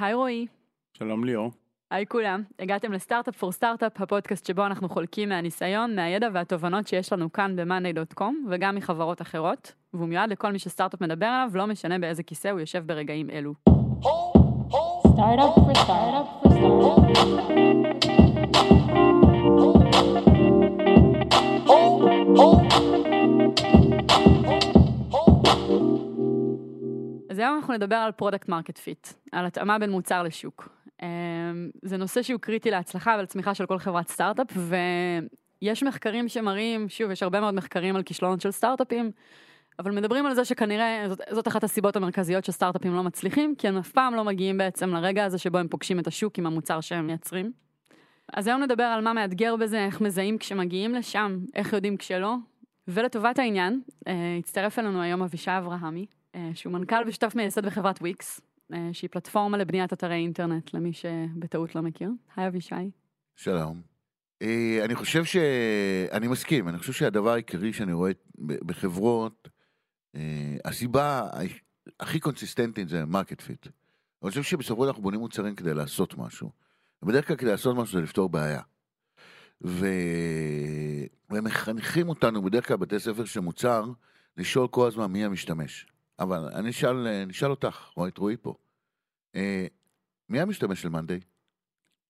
היי רועי. שלום ליאור. היי כולם, הגעתם לסטארט-אפ פור סטארט-אפ, הפודקאסט שבו אנחנו חולקים מהניסיון, מהידע והתובנות שיש לנו כאן ב-monday.com וגם מחברות אחרות, והוא מיועד לכל מי שסטארט-אפ מדבר עליו, לא משנה באיזה כיסא הוא יושב ברגעים אלו. Startup for היום אנחנו נדבר על product market fit, על התאמה בין מוצר לשוק. אמ, זה נושא שהוא קריטי להצלחה ולצמיחה של כל חברת סטארט-אפ, ויש מחקרים שמראים, שוב, יש הרבה מאוד מחקרים על כישלונות של סטארט-אפים, אבל מדברים על זה שכנראה זאת, זאת אחת הסיבות המרכזיות שסטארט-אפים לא מצליחים, כי הם אף פעם לא מגיעים בעצם לרגע הזה שבו הם פוגשים את השוק עם המוצר שהם מייצרים. אז היום נדבר על מה מאתגר בזה, איך מזהים כשמגיעים לשם, איך יודעים כשלא, ולטובת העניין, אה, הצטרף אלינו היום אבישי אברהמי, שהוא מנכ"ל ושותף מייסד בחברת וויקס, אה, שהיא פלטפורמה לבניית אתרי אינטרנט, למי שבטעות לא מכיר. היי אבישי. שלום. אה, אני חושב ש... אני מסכים, אני חושב שהדבר העיקרי שאני רואה בחברות, אה, הסיבה הכי קונסיסטנטית זה market fit. אני חושב שבסופו אנחנו בונים מוצרים כדי לעשות משהו. ובדרך כלל כדי לעשות משהו זה לפתור בעיה. ו... ומחנכים אותנו בדרך כלל בתי ספר של מוצר, לשאול כל הזמן מי המשתמש. אבל אני אשאל, אני אשאל אותך, או את רועי פה. אה, מי המשתמש של מאנדיי?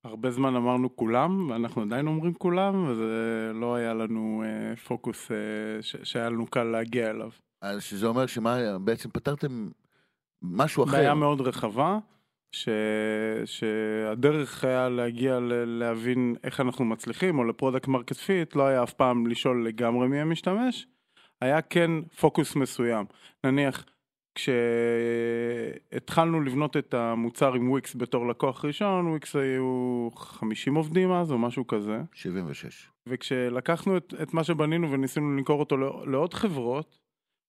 הרבה זמן אמרנו כולם, ואנחנו עדיין אומרים כולם, וזה לא היה לנו אה, פוקוס אה, ש- שהיה לנו קל להגיע אליו. אז שזה אומר שמה, בעצם פתרתם משהו אחר. בעיה מאוד רחבה, ש... שהדרך היה להגיע ל... להבין איך אנחנו מצליחים, או ל product market fit, לא היה אף פעם לשאול לגמרי מי המשתמש, היה כן פוקוס מסוים. נניח, כשהתחלנו לבנות את המוצר עם וויקס בתור לקוח ראשון, וויקס היו 50 עובדים אז, או משהו כזה. 76. וכשלקחנו את, את מה שבנינו וניסינו למכור אותו לא, לעוד חברות,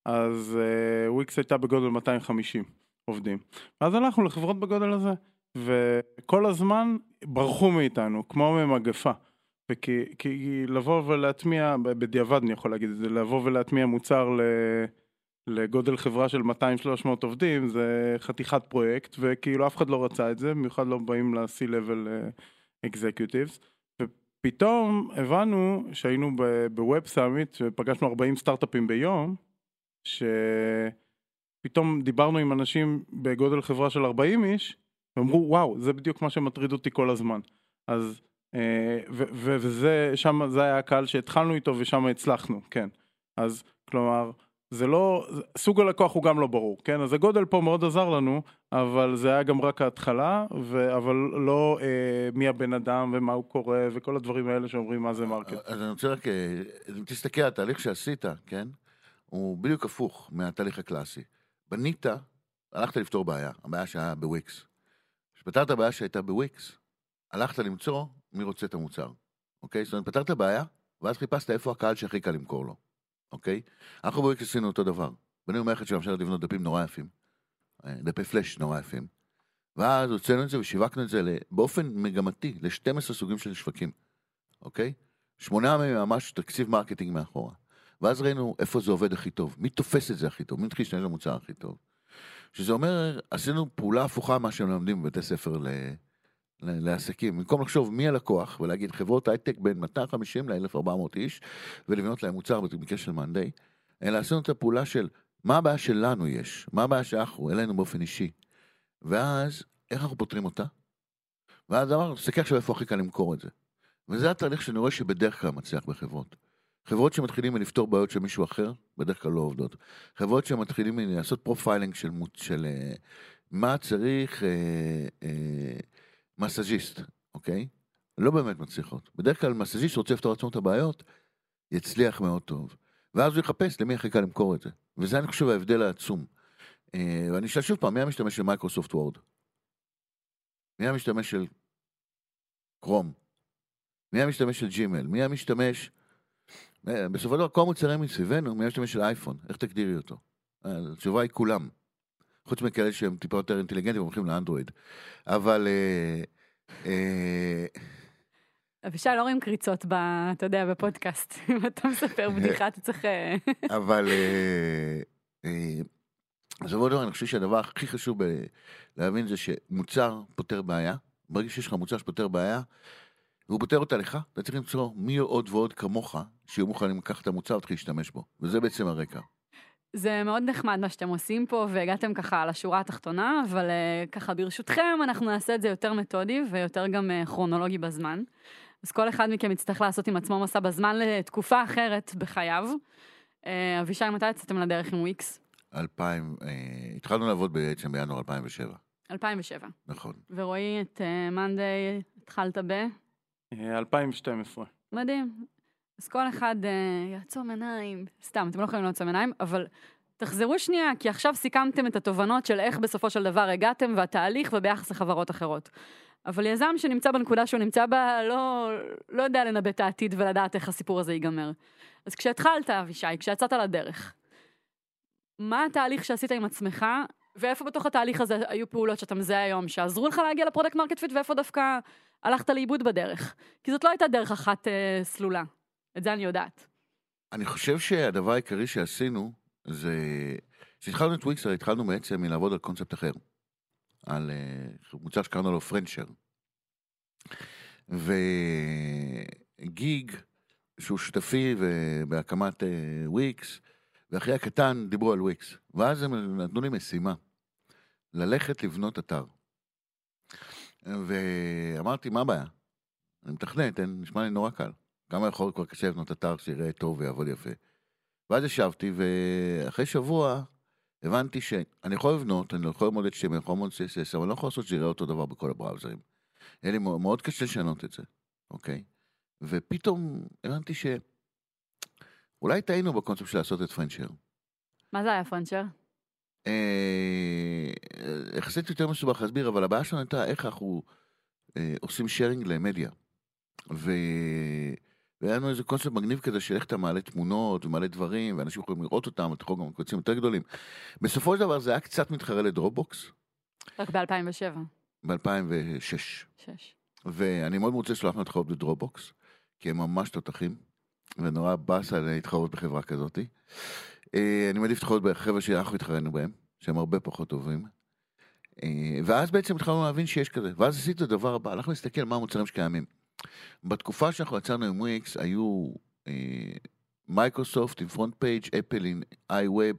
אז uh, וויקס הייתה בגודל 250 עובדים. ואז הלכנו לחברות בגודל הזה, וכל הזמן ברחו מאיתנו, כמו ממגפה. וכי כי לבוא ולהטמיע, בדיעבד אני יכול להגיד את זה, לבוא ולהטמיע מוצר ל... לגודל חברה של 200-300 עובדים זה חתיכת פרויקט וכאילו אף אחד לא רצה את זה, במיוחד לא באים ל-C-Level uh, Executives. ופתאום הבנו שהיינו בווב סאמיט ופגשנו 40 סטארט-אפים ביום שפתאום דיברנו עם אנשים בגודל חברה של 40 איש ואמרו וואו זה בדיוק מה שמטריד אותי כל הזמן. אז אה, וזה שם זה היה הקהל שהתחלנו איתו ושם הצלחנו כן. אז כלומר זה לא, סוג הלקוח הוא גם לא ברור, כן? אז הגודל פה מאוד עזר לנו, אבל זה היה גם רק ההתחלה, ו... אבל לא אה, מי הבן אדם ומה הוא קורא וכל הדברים האלה שאומרים מה זה market. אז אני רוצה רק, אה, אם תסתכל על התהליך שעשית, כן? הוא בדיוק הפוך מהתהליך הקלאסי. בנית, הלכת לפתור בעיה, הבעיה שהיה בוויקס. כשפתרת בעיה שהייתה בוויקס, הלכת למצוא מי רוצה את המוצר, אוקיי? זאת אומרת, פתרת בעיה, ואז חיפשת איפה הקהל שהכי קל למכור לו. אוקיי? אנחנו בוויקס עשינו אותו דבר. בנינו מערכת שמאפשרת לבנות דפים נורא יפים, אה, דפי פלאש נורא יפים, ואז הוצאנו את זה ושיווקנו את זה באופן מגמתי ל-12 סוגים של שווקים, אוקיי? שמונה מהם ממש תקציב marketing מאחורה. ואז ראינו איפה זה עובד הכי טוב, מי תופס את זה הכי טוב, מי מתחיל להשתמש במוצר הכי טוב. שזה אומר, עשינו פעולה הפוכה ממה לומדים בבתי ספר ל... לעסקים, במקום לחשוב מי הלקוח ולהגיד חברות הייטק בין 250 ל-1400 איש ולבנות להם מוצר במקרה של Monday, אלא עשינו את הפעולה של מה הבעיה שלנו יש, מה הבעיה שאנחנו, אלינו באופן אישי, ואז איך אנחנו פותרים אותה? ואז אמרנו, תסתכל עכשיו איפה הכי קל למכור את זה. וזה התהליך שאני רואה שבדרך כלל מצליח בחברות. חברות שמתחילים מלפתור בעיות של מישהו אחר, בדרך כלל לא עובדות. חברות שמתחילים לעשות profiling של, של uh, מה צריך... Uh, uh, מסאז'יסט, אוקיי? לא באמת מצליחות. בדרך כלל מסאז'יסט רוצה לפתור עצמו את הבעיות, יצליח מאוד טוב. ואז הוא יחפש למי הכי קל למכור את זה. וזה אני חושב ההבדל העצום. אה, ואני אשאל שוב פעם, מי המשתמש של מייקרוסופט וורד? מי המשתמש של קרום? מי המשתמש של ג'ימל? מי המשתמש... אה, בסופו של דבר, כל המוצרים מסביבנו, מי המשתמש של אייפון? איך תגדירי אותו? התשובה היא כולם. חוץ מכאלה שהם טיפה יותר אינטליגנטים והולכים לאנדרואיד. אבל... אה, אה, אבישי, לא רואים קריצות, ב, אתה יודע, בפודקאסט. אם אתה מספר בדיחה, אתה צריך... אה, אבל בסופו של דבר, אני חושב שהדבר הכי חשוב להבין זה שמוצר פותר בעיה. ברגע שיש לך מוצר שפותר בעיה, והוא פותר אותה לך, אתה צריך למצוא מי עוד ועוד כמוך, שיהיו מוכנים לקחת את המוצר ולהתחיל להשתמש בו. וזה בעצם הרקע. זה מאוד נחמד מה שאתם עושים פה, והגעתם ככה לשורה התחתונה, אבל אה, ככה ברשותכם אנחנו נעשה את זה יותר מתודי ויותר גם אה, כרונולוגי בזמן. אז כל אחד מכם יצטרך לעשות עם עצמו מסע בזמן לתקופה אחרת בחייו. אה, אבישי, מתי יצאתם לדרך עם וויקס? 2000, אה, התחלנו לעבוד בעצם בינואר 2007, 2007. נכון. ורועי, את מאנדיי התחלת ב... אה, 2012. מדהים. אז כל אחד uh, יעצום עיניים, סתם, אתם לא יכולים לעצום עיניים, אבל תחזרו שנייה, כי עכשיו סיכמתם את התובנות של איך בסופו של דבר הגעתם והתהליך וביחס לחברות אחרות. אבל יזם שנמצא בנקודה שהוא נמצא בה, לא, לא יודע לנבא את העתיד ולדעת איך הסיפור הזה ייגמר. אז כשהתחלת, אבישי, כשיצאת לדרך, מה התהליך שעשית עם עצמך, ואיפה בתוך התהליך הזה היו פעולות שאתה מזהה היום שעזרו לך להגיע ל product market fit, ואיפה דווקא הלכת לאיבוד בדרך? כי זאת לא הייתה דרך אחת אה, סלולה. את זה אני יודעת. אני חושב שהדבר העיקרי שעשינו זה... כשהתחלנו את וויקס, הרי התחלנו בעצם מלעבוד על קונספט אחר. על uh, מוצר שקראנו לו פרנצ'ר. וגיג, שהוא שותפי בהקמת וויקס, ואחי הקטן דיברו על וויקס. ואז הם נתנו לי משימה, ללכת לבנות אתר. ואמרתי, מה הבעיה? אני מתכנת, נשמע לי נורא קל. כמה יכול כבר קשה לבנות אתר שיראה טוב ויעבוד יפה. ואז ישבתי, ואחרי שבוע הבנתי שאני יכול לבנות, אני יכול ללמוד את שם, אני יכול ללמוד CSS, אבל אני לא יכול לעשות שיראה אותו דבר בכל הבראוזרים. היה לי מאוד קשה לשנות את זה, אוקיי? ופתאום הבנתי ש... אולי טעינו בקונספט של לעשות את פרנצ'ר. מה זה היה פרנצ'ר? אה, יחסית יותר מסובך להסביר, אבל הבעיה שלנו הייתה איך אנחנו אה, עושים שיירינג למדיה. ו... והיה לנו איזה קונספט מגניב כזה של איך אתה מעלה תמונות ומעלה דברים, ואנשים יכולים לראות אותם, אתה יכול גם קבצים יותר גדולים. בסופו של דבר זה היה קצת מתחרה ל Dropbox רק ב-2007. ב-2006. שש. ואני מאוד רוצה לשלוח להתחרות ב Dropbox, כי הם ממש תותחים, ונורא באסה להתחרות בחברה כזאת. אה, אני מעדיף להתחרות בחבר'ה שאנחנו התחרנו בהם, שהם הרבה פחות טובים. אה, ואז בעצם התחלנו להבין שיש כזה, ואז עשיתי את הדבר הבא, הלכנו להסתכל מה המוצרים שקיימים. בתקופה שאנחנו יצרנו עם וויקס, היו אה, מייקרוסופט עם FrontPage, Apple עם iWeb,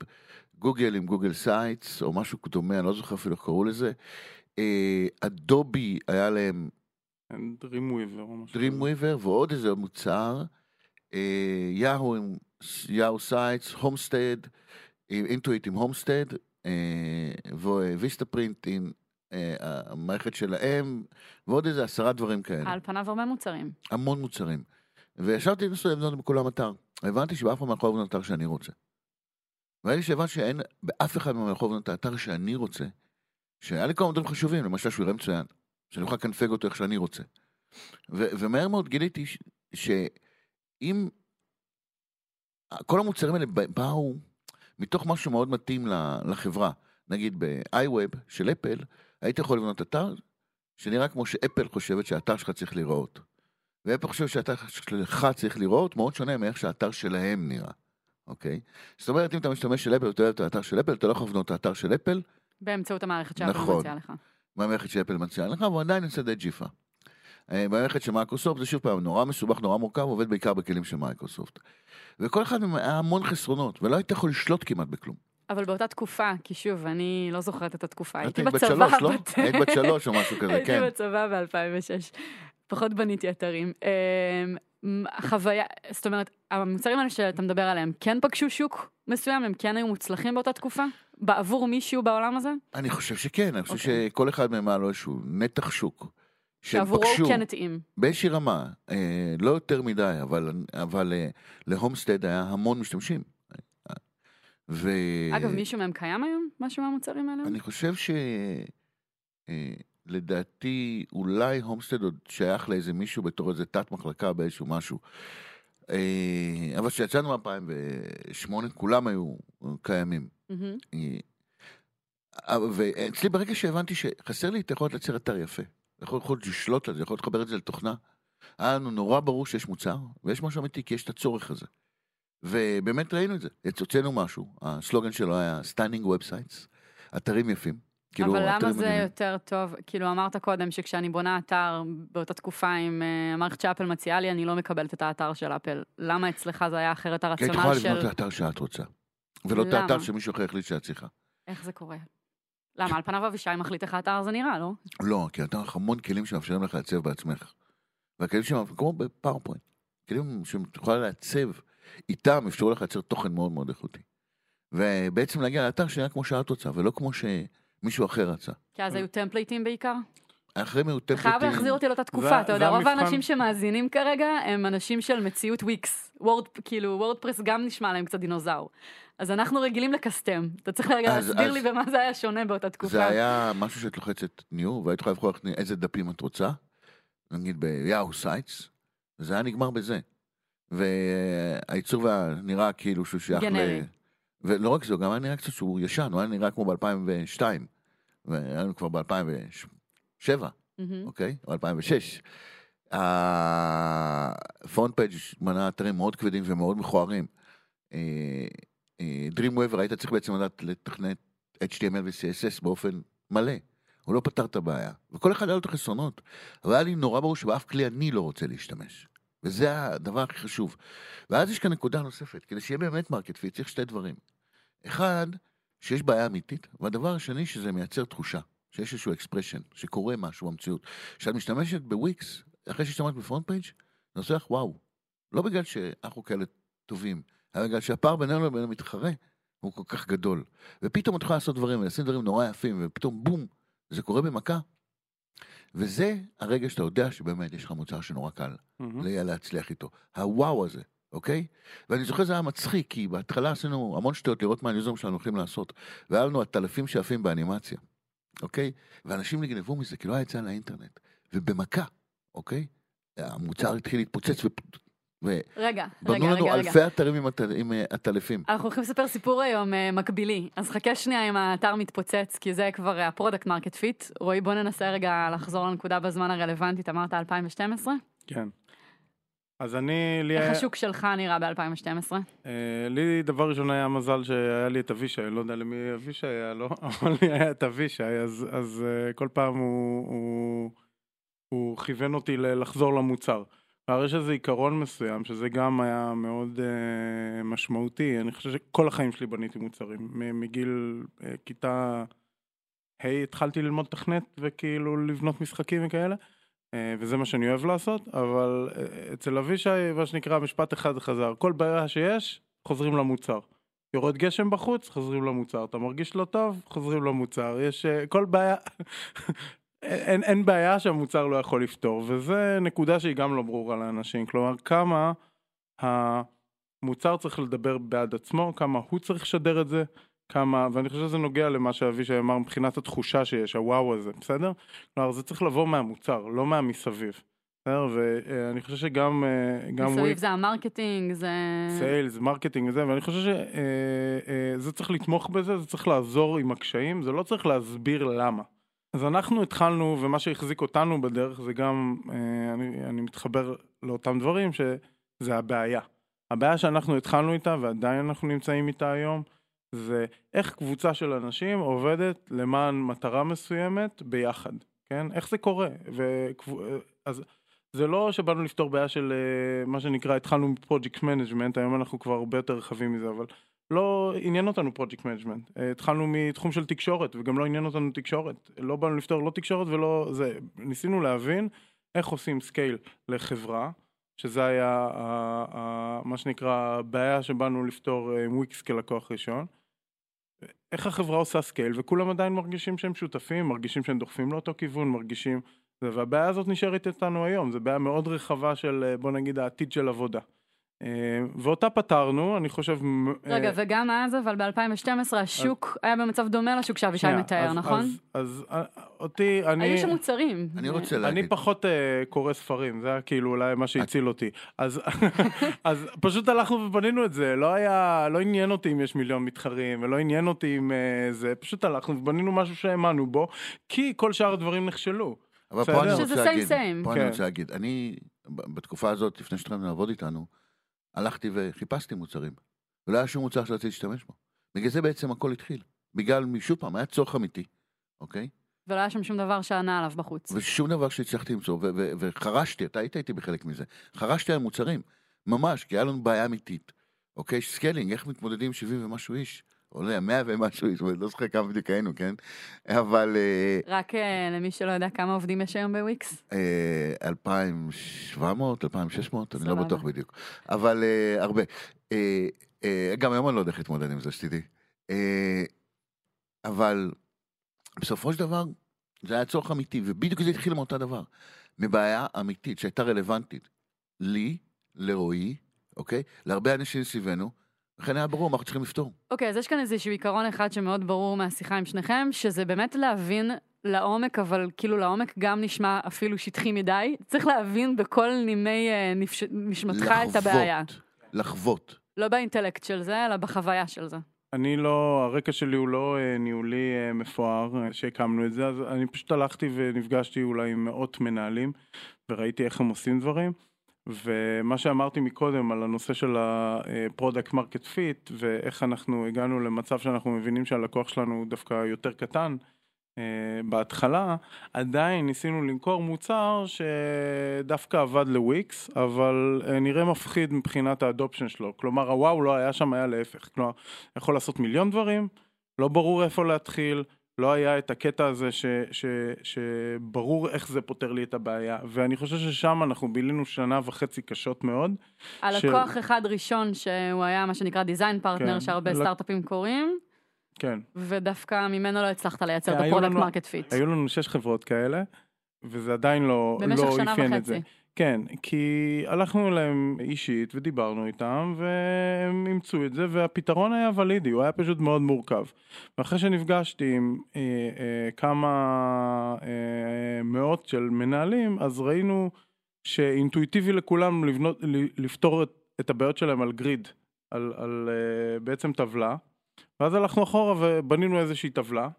Google עם Google Sites, או משהו דומה, אני לא זוכר אפילו איך קראו לזה. אה, Adobe היה להם Dreamweaver או משהו. Dreamweaver ועוד איזה מוצר, אה, יאהו עם Yahoo Sites, Homestead, Intuit עם Homestead, Vistaprint עם אה, המערכת שלהם, ועוד איזה עשרה דברים כאלה. על פניו הרבה מוצרים. המון מוצרים. וישבתי לנסות לבנות בכולם אתר. הבנתי שבאף אחד מהחוב לבנות אתר שאני רוצה. ברגע שהבנתי שאין באף אחד מהחוב לבנות את האתר שאני רוצה, שהיה לי כל מיני דברים חשובים, למשל שהוא יראה מצוין, שאני אוכל לקנפג אותו איך שאני רוצה. ו- ומהר מאוד גיליתי ש- שאם כל המוצרים האלה באו מתוך משהו מאוד מתאים לחברה, נגיד ב-iWeb של Apple, היית יכול לבנות אתר שנראה כמו ש Apple חושבת שהאתר שלך צריך להיראות. ו Apple חושב שהאתר שלך צריך להיראות מאוד שונה מאיך שהאתר שלהם נראה, אוקיי? זאת אומרת, אם אתה משתמש של Apple ואתה אוהב את האתר של Apple, אתה לא יכול לבנות את האתר של אפל, באמצעות המערכת ש Apple נכון. מציעה לך. במערכת ש Apple מציעה לך, אבל עדיין יוצא די ג'יפה. אה, במערכת של מייקרוסופט זה שוב פעם נורא מסובך, נורא מורכב, עובד בעיקר בכלים של מייקרוסופט. וכל אחד היה המון חסרונות, ולא היית יכול לשלוט כמעט בכלום. אבל באותה תקופה, כי שוב, אני לא זוכרת את התקופה, הייתי היית בת בצבא. שלוש, לא? היית בת שלוש או משהו כזה, הייתי כן. בצבא ב-2006. פחות בניתי אתרים. אמ, החוויה, זאת אומרת, המוצרים האלה שאתה מדבר עליהם, כן פגשו שוק מסוים? הם כן היו מוצלחים באותה תקופה? בעבור מישהו בעולם הזה? אני חושב שכן, אני חושב אוקיי. שכל אחד מהם היה לו איזשהו נתח שוק. שעבורו פגשו כן התאים. באיזושהי רמה, אה, לא יותר מדי, אבל, אבל אה, להומסטד היה המון משתמשים. ו... אגב, מישהו מהם קיים היום? משהו מהמוצרים האלה? אני חושב ש... אה, לדעתי, אולי הומסטד עוד שייך לאיזה מישהו בתור איזה תת מחלקה באיזשהו משהו. אה, אבל כשיצאנו ב-2008, כולם היו קיימים. אה, ואצלי ברגע שהבנתי שחסר לי את היכולת לייצר אתר יפה, יכול יכולת לשלוט על זה, יכול לחבר את זה לתוכנה, היה לנו נורא ברור שיש מוצר, ויש משהו אמיתי, כי יש את הצורך הזה. ובאמת ראינו את זה. הוצאנו משהו, הסלוגן שלו היה stunning websites, אתרים יפים. כאילו, אבל למה זה מדהימים. יותר טוב? כאילו, אמרת קודם שכשאני בונה אתר באותה תקופה עם אה, המערכת שאפל מציעה לי, אני לא מקבלת את האתר של אפל. למה אצלך זה היה אחרת כי היית הרציונל יכולה של... לבנות את האתר שאת רוצה. ולא את? האתר שמישהו אחר החליט שאת צריכה. איך זה קורה? למה? על פניו אבישי מחליט איך האתר זה נראה, לא? לא, כי אתה לך המון כלים שמאפשרים לך לעצב בעצמך. והכלים שמאפשרים, כמו בפאורפוינט, כלים שאת יכולה לעצב, איתם אפשרו לך לייצר תוכן מאוד מאוד איכותי. ובעצם להגיע לאתר שנראה כמו שאת רוצה, ולא כמו שמישהו אחר רצה. כי אז היו טמפלייטים בעיקר? אחרי מיעוט אתה חייב להחזיר אותי לאותה תקופה, אתה יודע, רוב. האנשים שמאזינים כרגע הם אנשים של מציאות וויקס. וורד, כאילו, וורדפרס גם נשמע להם קצת דינוזאור. אז אנחנו רגילים לקסטם. אתה צריך רגע להסביר לי במה זה היה שונה באותה תקופה. זה היה משהו שאת לוחצת new, והיית יכולה לבחור איזה דפים את רוצה, נגיד ב Yahoo Sites, וזה היה נגמר בזה. והייצור נראה כאילו שהוא שייך גנרי. ולא רק זה, גם היה נראה קצת שהוא ישן, הוא היה נראה כמו ב-2002, והיה לנו כבר ב-2007, מהמם. אוקיי? או 2006. ה FrontPage מנה אתרים מאוד כבדים ומאוד מכוערים. Dreamweaver היית צריך בעצם לדעת לתכנת HTML ו-CSS באופן מלא. הוא לא פתר את הבעיה. וכל אחד היה לו את החסרונות. אבל היה לי נורא ברור שבאף כלי אני לא רוצה להשתמש. וזה הדבר הכי חשוב. ואז יש כאן נקודה נוספת. כדי שיהיה באמת market fit צריך שתי דברים. אחד, שיש בעיה אמיתית, והדבר השני, שזה מייצר תחושה. שיש איזשהו expression, שקורה משהו במציאות. כשאת משתמשת בוויקס, אחרי שהשתמשת בפרונט פייג', זה עושה לך וואו. לא בגלל שאנחנו כאלה טובים, אלא בגלל שהפער בינינו לבין המתחרה הוא כל כך גדול. ופתאום את יכולה לעשות דברים ולשים דברים נורא יפים, ופתאום בום, זה קורה במכה. וזה הרגע שאתה יודע שבאמת יש לך מוצר שנורא קל. לה- להצליח איתו. הוואו הזה, אוקיי? ואני זוכר זה היה מצחיק, כי בהתחלה עשינו המון שטויות לראות מה הניוזרים שלנו הולכים לעשות. והיה לנו עטלפים שעפים באנימציה, אוקיי? ואנשים נגנבו מזה, כי לא היה יצא לאינטרנט. ובמכה, אוקיי? המוצר התחיל להתפוצץ, רגע, בנו רגע, לנו רגע, רגע. אלפי אתרים עם אה, עטלפים. אנחנו הולכים לספר סיפור היום אה, מקבילי, אז חכה שנייה אם האתר מתפוצץ, כי זה כבר הפרודקט מרקט פיט. רועי, בוא ננסה רגע לחזור לנקודה בזמן הרלוונטית, אמרת 2012? כן. אז אני, לי איך היה, השוק שלך נראה ב-2012? אה, לי דבר ראשון היה מזל שהיה לי את אבישי, לא יודע למי אבישי היה, לא? אבל לי היה את אבישי, אז, אז אה, כל פעם הוא, הוא, הוא כיוון אותי לחזור למוצר. והרי יש איזה עיקרון מסוים, שזה גם היה מאוד אה, משמעותי, אני חושב שכל החיים שלי בניתי מוצרים. מגיל אה, כיתה ה' התחלתי ללמוד תכנת וכאילו לבנות משחקים וכאלה. אה, וזה מה שאני אוהב לעשות, אבל אה, אצל אבישי, מה שנקרא, משפט אחד חזר. כל בעיה שיש, חוזרים למוצר. יורד גשם בחוץ, חוזרים למוצר. אתה מרגיש לא טוב, חוזרים למוצר. יש אה, כל בעיה, אין, אין בעיה שהמוצר לא יכול לפתור, וזה נקודה שהיא גם לא ברורה לאנשים. כלומר, כמה המוצר צריך לדבר בעד עצמו, כמה הוא צריך לשדר את זה, כמה, ואני חושב שזה נוגע למה שאבישי אמר מבחינת התחושה שיש, הוואו הזה, בסדר? כלומר, זה צריך לבוא מהמוצר, לא מהמסביב. בסדר? ואני חושב שגם... אה, מסביב זה ה marketing, זה... sales, marketing וזה, ואני חושב שזה צריך לתמוך בזה, זה צריך לעזור עם הקשיים, זה לא צריך להסביר למה. אז אנחנו התחלנו, ומה שהחזיק אותנו בדרך זה גם, אה, אני, אני מתחבר לאותם דברים, שזה הבעיה. הבעיה שאנחנו התחלנו איתה, ועדיין אנחנו נמצאים איתה היום, זה איך קבוצה של אנשים עובדת למען מטרה מסוימת ביחד, כן? איך זה קורה? וקב... אז זה לא שבאנו לפתור בעיה של אה, מה שנקרא, התחלנו מ project management, היום אנחנו כבר הרבה יותר רחבים מזה, אבל לא עניין אותנו project management. התחלנו מתחום של תקשורת, וגם לא עניין אותנו תקשורת. לא באנו לפתור לא תקשורת ולא זה. ניסינו להבין איך עושים scale לחברה, שזה היה ה- ה- מה שנקרא הבעיה שבאנו לפתור אה, עם וויקס כלקוח ראשון. איך החברה עושה scale, וכולם עדיין מרגישים שהם שותפים, מרגישים שהם דוחפים לאותו כיוון, מרגישים... והבעיה הזאת נשארת איתנו היום, זו בעיה מאוד רחבה של, אה, בוא נגיד, העתיד של עבודה. אה, ואותה פתרנו, אני חושב... מ- רגע, אה, וגם אז, אבל ב-2012 השוק היה במצב דומה לשוק שאבישי מתאר, אז- נכון? אז, אז אה, אותי, אני... היו שם מוצרים. אני רוצה אני להגיד, פחות uh, קורא ספרים, זה היה כאילו אולי מה שהציל אותי. אז, אז פשוט הלכנו ובנינו את זה, לא היה, לא עניין אותי אם יש מיליון מתחרים, ולא עניין אותי אם זה, פשוט הלכנו ובנינו משהו שהאמנו בו, כי כל שאר הדברים נכשלו. אבל. פה אני רוצה להגיד. פה כן. אני רוצה להגיד, אני, בתקופה הזאת, לפני שהתחלנו לעבוד איתנו, הלכתי וחיפשתי מוצרים. ולא היה שום מוצר שרציתי להשתמש בו. בגלל זה בעצם הכל התחיל. בגלל, שוב פעם, היה צורך אמיתי, אוקיי? ולא היה שם שום דבר שענה עליו בחוץ. ושום דבר שהצלחתי למצוא, ו- ו- וחרשתי, אתה היית איתי בחלק מזה, חרשתי על מוצרים, ממש, כי היה לנו בעיה אמיתית, אוקיי? scaling, איך מתמודדים עם 70 ומשהו איש? עולה 100 ומשהו איש, לא זוכר כמה בדיוק היינו, כן? אבל אה, רק אה, למי שלא יודע כמה עובדים יש היום בוויקס. אה, 2,700, 2,600, אני לא. בטוח בדיוק, אבל אה, הרבה. אה, אה, גם היום אני לא יודע איך להתמודד עם זה, שתדעי. אה, אבל בסופו של דבר, זה היה צורך אמיתי, ובדיוק זה התחיל מאותו דבר. מבעיה אמיתית שהייתה רלוונטית לי, לרועי, אוקיי? להרבה אנשים סביבנו, לכן היה ברור מה אנחנו צריכים לפתור. אוקיי, אז יש כאן איזשהו עיקרון אחד שמאוד ברור מהשיחה עם שניכם, שזה באמת להבין לעומק, אבל כאילו לעומק גם נשמע אפילו שטחי מדי. צריך להבין בכל נימי אה, נפש... נשמתך את הבעיה. לחוות. לא באינטלקט של זה, אלא בחוויה של זה. אני לא, הרקע שלי הוא לא אה, ניהולי אה, מפואר אה, שהקמנו את זה, אז אני פשוט הלכתי ונפגשתי אולי עם מאות מנהלים וראיתי איך הם עושים דברים. ומה שאמרתי מקודם על הנושא של ה product market fit ואיך אנחנו הגענו למצב שאנחנו מבינים שהלקוח שלנו הוא דווקא יותר קטן אה, בהתחלה, עדיין ניסינו למכור מוצר שדווקא עבד לוויקס, אבל אה, נראה מפחיד מבחינת ה adoption שלו. כלומר, הוואו לא היה שם, היה להפך. כלומר, יכול לעשות מיליון דברים, לא ברור איפה להתחיל, לא היה את הקטע הזה ש, ש, שברור איך זה פותר לי את הבעיה, ואני חושב ששם אנחנו בילינו שנה וחצי קשות מאוד. על ש- אחד ראשון שהוא היה מה שנקרא דיזיין פרטנר, כן. שהרבה לק- סטארט-אפים קוראים, כן, ודווקא ממנו לא הצלחת לייצר כן, את הפרודקט מרקט פיט. היו לנו שש חברות כאלה, וזה עדיין לא, במשך לא שנה אפיין את זה. וחצי. כן, כי הלכנו אליהם אישית ודיברנו איתם והם אימצו את זה והפתרון היה ולידי, הוא היה פשוט מאוד מורכב. ואחרי שנפגשתי עם אה, אה, כמה אה, מאות של מנהלים, אז ראינו שאינטואיטיבי לכולם לבנות, לפתור את, את הבעיות שלהם על grid, על, על אה, בעצם טבלה. ואז הלכנו אחורה ובנינו איזושהי טבלה.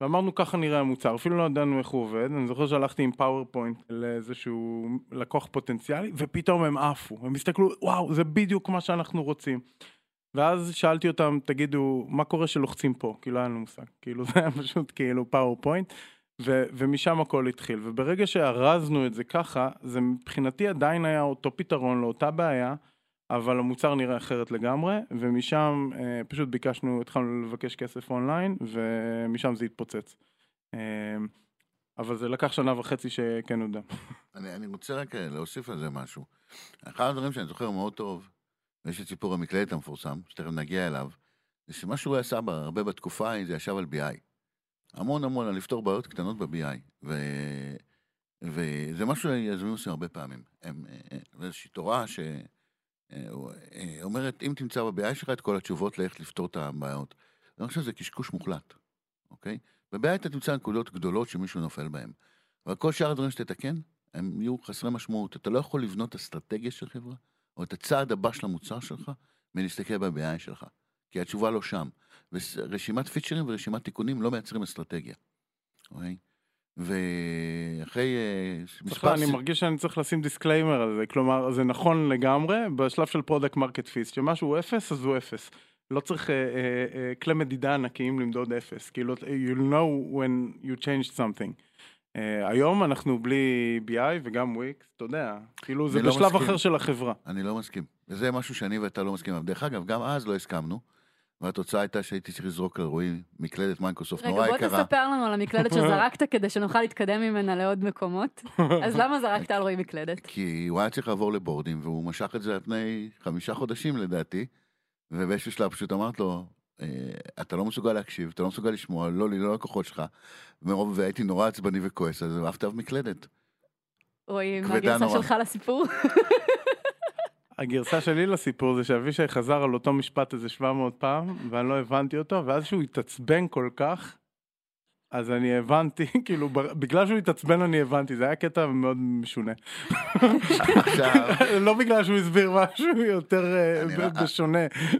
ואמרנו ככה נראה המוצר, אפילו לא ידענו איך הוא עובד, אני זוכר שהלכתי עם פאורפוינט לאיזשהו לקוח פוטנציאלי, ופתאום הם עפו, הם הסתכלו, וואו, זה בדיוק מה שאנחנו רוצים. ואז שאלתי אותם, תגידו, מה קורה שלוחצים פה? כי לא היה לנו מושג, כאילו זה היה פשוט כאילו פאורפוינט, ו- ומשם הכל התחיל. וברגע שארזנו את זה ככה, זה מבחינתי עדיין היה אותו פתרון לאותה בעיה, אבל המוצר נראה אחרת לגמרי, ומשם אה, פשוט ביקשנו, התחלנו לבקש כסף אונליין, ומשם זה התפוצץ. אה, אבל זה לקח שנה וחצי שכן הודה. אני, אני רוצה רק אה, להוסיף על זה משהו. אחד הדברים שאני זוכר מאוד טוב, ויש את סיפור המקלדת המפורסם, שתכף נגיע אליו, זה שמה שהוא עשה בה הרבה בתקופה ההיא, זה ישב על BI. המון המון על לפתור בעיות קטנות ב-BI. ו... וזה משהו שיזמים עושים הרבה פעמים. הם, אה, אה, זה איזושהי תורה ש... אה, אה, אומרת, אם תמצא ב-BI שלך את כל התשובות לאיך לפתור את הבעיות. אני חושב שזה קשקוש מוחלט, אוקיי? ב-BI אתה תמצא נקודות גדולות שמישהו נופל בהן. אבל כל שאר הדברים שתתקן, הם יהיו חסרי משמעות. אתה לא יכול לבנות אסטרטגיה של חברה, או את הצעד הבא של המוצר שלך, מלהסתכל ב-BI שלך. כי התשובה לא שם. ורשימת פיצ'רים ורשימת תיקונים לא מייצרים אסטרטגיה. אוקיי? ואחרי אה, סליחה, אני מרגיש שאני צריך לשים disclaimer על זה, כלומר, זה נכון לגמרי בשלב של product market fit, שמשהו הוא אפס, אז הוא אפס. לא צריך אה, אה, כלי מדידה ענקיים למדוד אפס, כאילו, you'll know when you changed something. היום אנחנו בלי BI וגם וויקס, אתה יודע, כאילו זה לא בשלב. אחר של החברה. אני לא מסכים. וזה משהו שאני ואתה לא מסכים. דרך אגב, גם אז לא הסכמנו, והתוצאה הייתה שהייתי צריך לזרוק לרועי מקלדת מייקרוסופט רגע, נורא בוא יקרה. תספר לנו על המקלדת שזרקת כדי שנוכל להתקדם ממנה לעוד מקומות. אז למה זרקת על רועי מקלדת? כי הוא היה צריך לעבור לבורדים, והוא משך את זה על פני חמישה חודשים לדעתי, ובאיזשהו שלב פשוט אמרת לו, "אה, אתה לא מסוגל להקשיב, אתה לא מסוגל לשמוע, לא לי, לא לקוחות שלך, מרוב והייתי נורא עצבני וכועס, אז אהבת עליו מקלדת. רועי, מה הגרסה. שלך לסיפור? הגרסה שלי לסיפור זה שאבישי חזר על אותו משפט איזה 700 פעם, ואני לא הבנתי אותו, ואז שהוא התעצבן כל כך, אז אני הבנתי, כאילו, בגלל שהוא התעצבן אני הבנתי, זה היה קטע מאוד משונה. לא בגלל שהוא הסביר משהו יותר אה, בשונה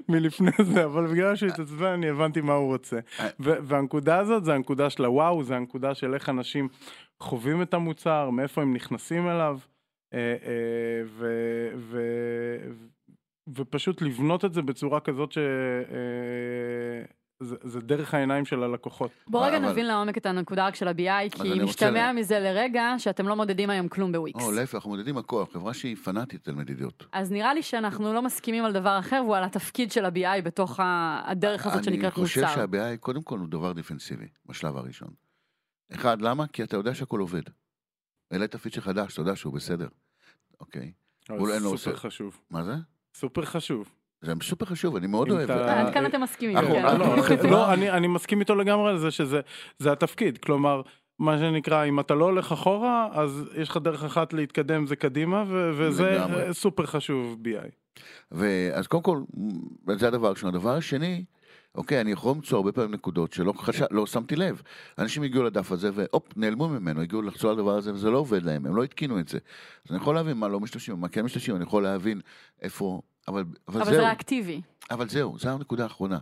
מלפני זה, אבל בגלל שהוא התעצבן אני הבנתי מה הוא רוצה. אה. והנקודה הזאת זה הנקודה של הוואו, זה הנקודה של איך אנשים חווים את המוצר, מאיפה הם נכנסים אליו, אה, אה, ו- ו- ופשוט לבנות את זה בצורה כזאת ש... אה, זה, זה דרך העיניים של הלקוחות. בוא רגע אבל- נבין לעומק את הנקודה רק של ה-BI, כי רוצה משתמע ל- מזה לרגע שאתם לא מודדים היום כלום בוויקס. או להפך, אנחנו מודדים הכל, חברה שהיא פנאטית על מדידות. אז נראה לי שאנחנו לא מסכימים על דבר אחר, והוא על התפקיד של ה-BI בתוך הדרך הזאת שנקראת אני חושב מוצר. שהבעיה, קודם כל, הוא דבר defensive, בשלב הראשון. אחד, למה? כי אתה יודע שהכל עובד. העלית feature חדש, אתה יודע שהוא בסדר, אוקיי? אין לו סופר חשוב. מה זה? סופר חשוב. זה סופר חשוב, אני מאוד אוהב. אתה- עד כאן אתם מסכימים, כן. אנחנו- לא, לא, אני, מסכים איתו לגמרי על זה שזה זה התפקיד, כלומר, מה שנקרא, אם אתה לא הולך אחורה, אז יש לך דרך אחת להתקדם, זה קדימה, וזה. אה, סופר חשוב BI. ואז קודם כל, זה הדבר הראשון. הדבר השני, אוקיי, אני יכול למצוא הרבה פעמים נקודות שלא חש... לא שמתי לב. אנשים הגיעו לדף הזה והופ, נעלמו ממנו, הגיעו לחזור על הדבר הזה וזה לא עובד להם, הם לא התקינו את זה. אז אני יכול להבין מה לא משתמשים, מה כן משתמשים, אני יכול להבין איפה... אבל, אבל, אבל זהו, זה ריאקטיבי. אבל זהו, זו הנקודה האחרונה.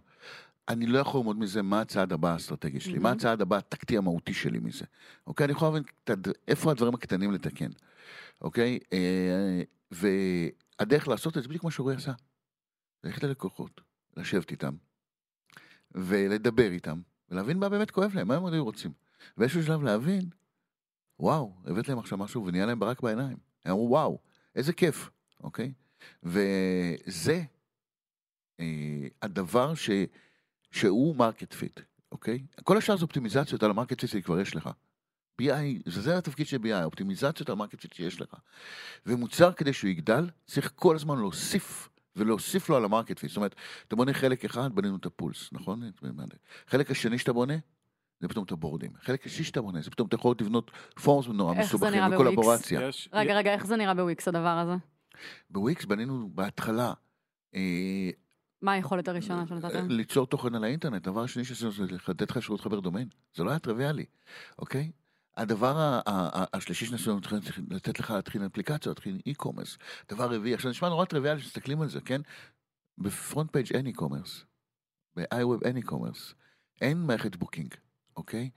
אני לא יכול ללמוד מזה מה הצעד הבא האסטרטגי שלי, מהמם. מה הצעד הבא הטקטי המהותי שלי מזה. אוקיי, אני יכול להבין את הד- איפה הדברים הקטנים לתקן. אוקיי? אה, והדרך לעשות את זה בדיוק מה שאורי עשה. ללכת ללקוחות, לשבת איתם, ולדבר איתם, ולהבין מה באמת כואב להם, מה הם היו רוצים. באיזשהו שלב להבין, וואו, הבאת להם עכשיו משהו ונהיה להם ברק בעיניים. הם אמרו, וואו, איזה כיף, אוקיי? וזה אה, הדבר ש, שהוא market fit, אוקיי? כל השאר זה אופטימיזציות על ה market fit שכבר יש לך. BI, זה, זה התפקיד של BI, אופטימיזציות על market fit שיש לך. ומוצר כדי שהוא יגדל, צריך כל הזמן להוסיף, ולהוסיף לו על ה market fit. זאת אומרת, אתה בונה חלק אחד, בנינו את ה polls, נכון? חלק השני שאתה בונה, זה פתאום את הבורדים. חלק השלישי שאתה בונה, זה פתאום אתה יכול לבנות forms נורא מסובכים ו collaboration. רגע, רגע, איך זה נראה בוויקס הדבר הזה? בוויקס בנינו בהתחלה אה, מה היכולת הראשונה שנתתם? ליצור תוכן על האינטרנט. הדבר השני שעשינו זה לתת לך אפשרות לחבר דומיין. זה לא היה טריוויאלי, אוקיי? הדבר השלישי זה לתת לך להתחיל אפליקציות, להתחיל e-commerce. דבר רביעי, עכשיו נשמע נורא טריוויאלי שמסתכלים על זה, כן? ב FrontPage אין e-commerce. ב-iWeb אין e-commerce. אין מערכת booking, אוקיי?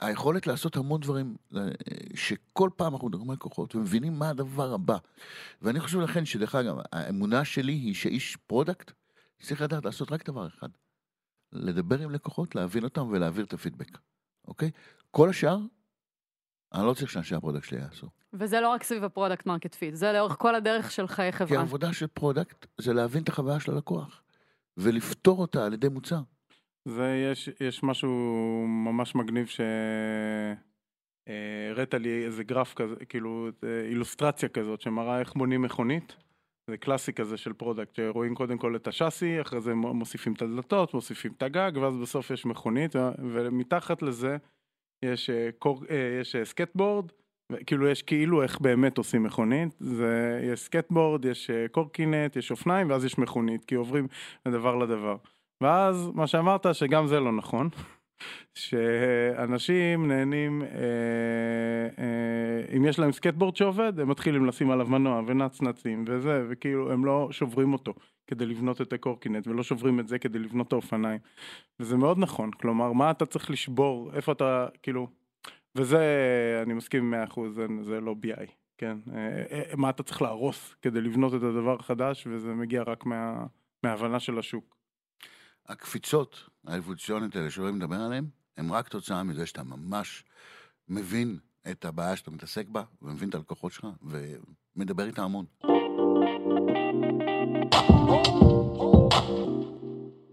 היכולת לעשות המון דברים אה, שכל פעם אנחנו מדברים על לקוחות ומבינים מה הדבר הבא. ואני חושב לכן שדרך אגב, האמונה שלי היא שאיש product צריך לדעת לעשות רק דבר אחד. לדבר עם לקוחות, להבין אותם ולהעביר את הפידבק, אוקיי? כל השאר, אני לא צריך שאנשי ה product שלי יעשו. וזה לא רק סביב ה product market fit, זה לאורך כל הדרך של חיי חברה. העבודה של product זה להבין את החוויה של הלקוח, ולפתור אותה על ידי מוצר. זה יש, יש משהו ממש מגניב שהראית לי איזה גרף כזה, כאילו אה, אילוסטרציה כזאת שמראה איך בונים מכונית. זה קלאסי כזה של product, שרואים קודם כל את השאסי, אחרי זה מוסיפים את הדלתות, מוסיפים את הגג, ואז בסוף יש מכונית, ומתחת לזה יש, אה, קור, אה, יש אה, סקטבורד, כאילו יש כאילו איך באמת עושים מכונית, זה, יש סקטבורד, יש קורקינט, יש אופניים, ואז יש מכונית, כי עוברים מדבר לדבר. ואז מה שאמרת שגם זה לא נכון, שאנשים נהנים, אה, אה, אם יש להם סקטבורד שעובד, הם מתחילים לשים עליו מנוע ונצנצים וזה, וכאילו הם לא שוברים אותו כדי לבנות את הקורקינט, ולא שוברים את זה כדי לבנות את האופניים. וזה מאוד נכון, כלומר, מה אתה צריך לשבור, איפה אתה, כאילו, וזה, אני מסכים במאה אחוז, זה, זה לא BI, כן? אה, אה, מה אתה צריך להרוס כדי לבנות את הדבר החדש, וזה מגיע רק מה, מההבנה של השוק. הקפיצות האבולוציוניות האלה שאוהבים לדבר עליהן, הן רק תוצאה מזה שאתה ממש מבין את הבעיה שאתה מתעסק בה, ומבין את הלקוחות שלך, ומדבר איתה המון.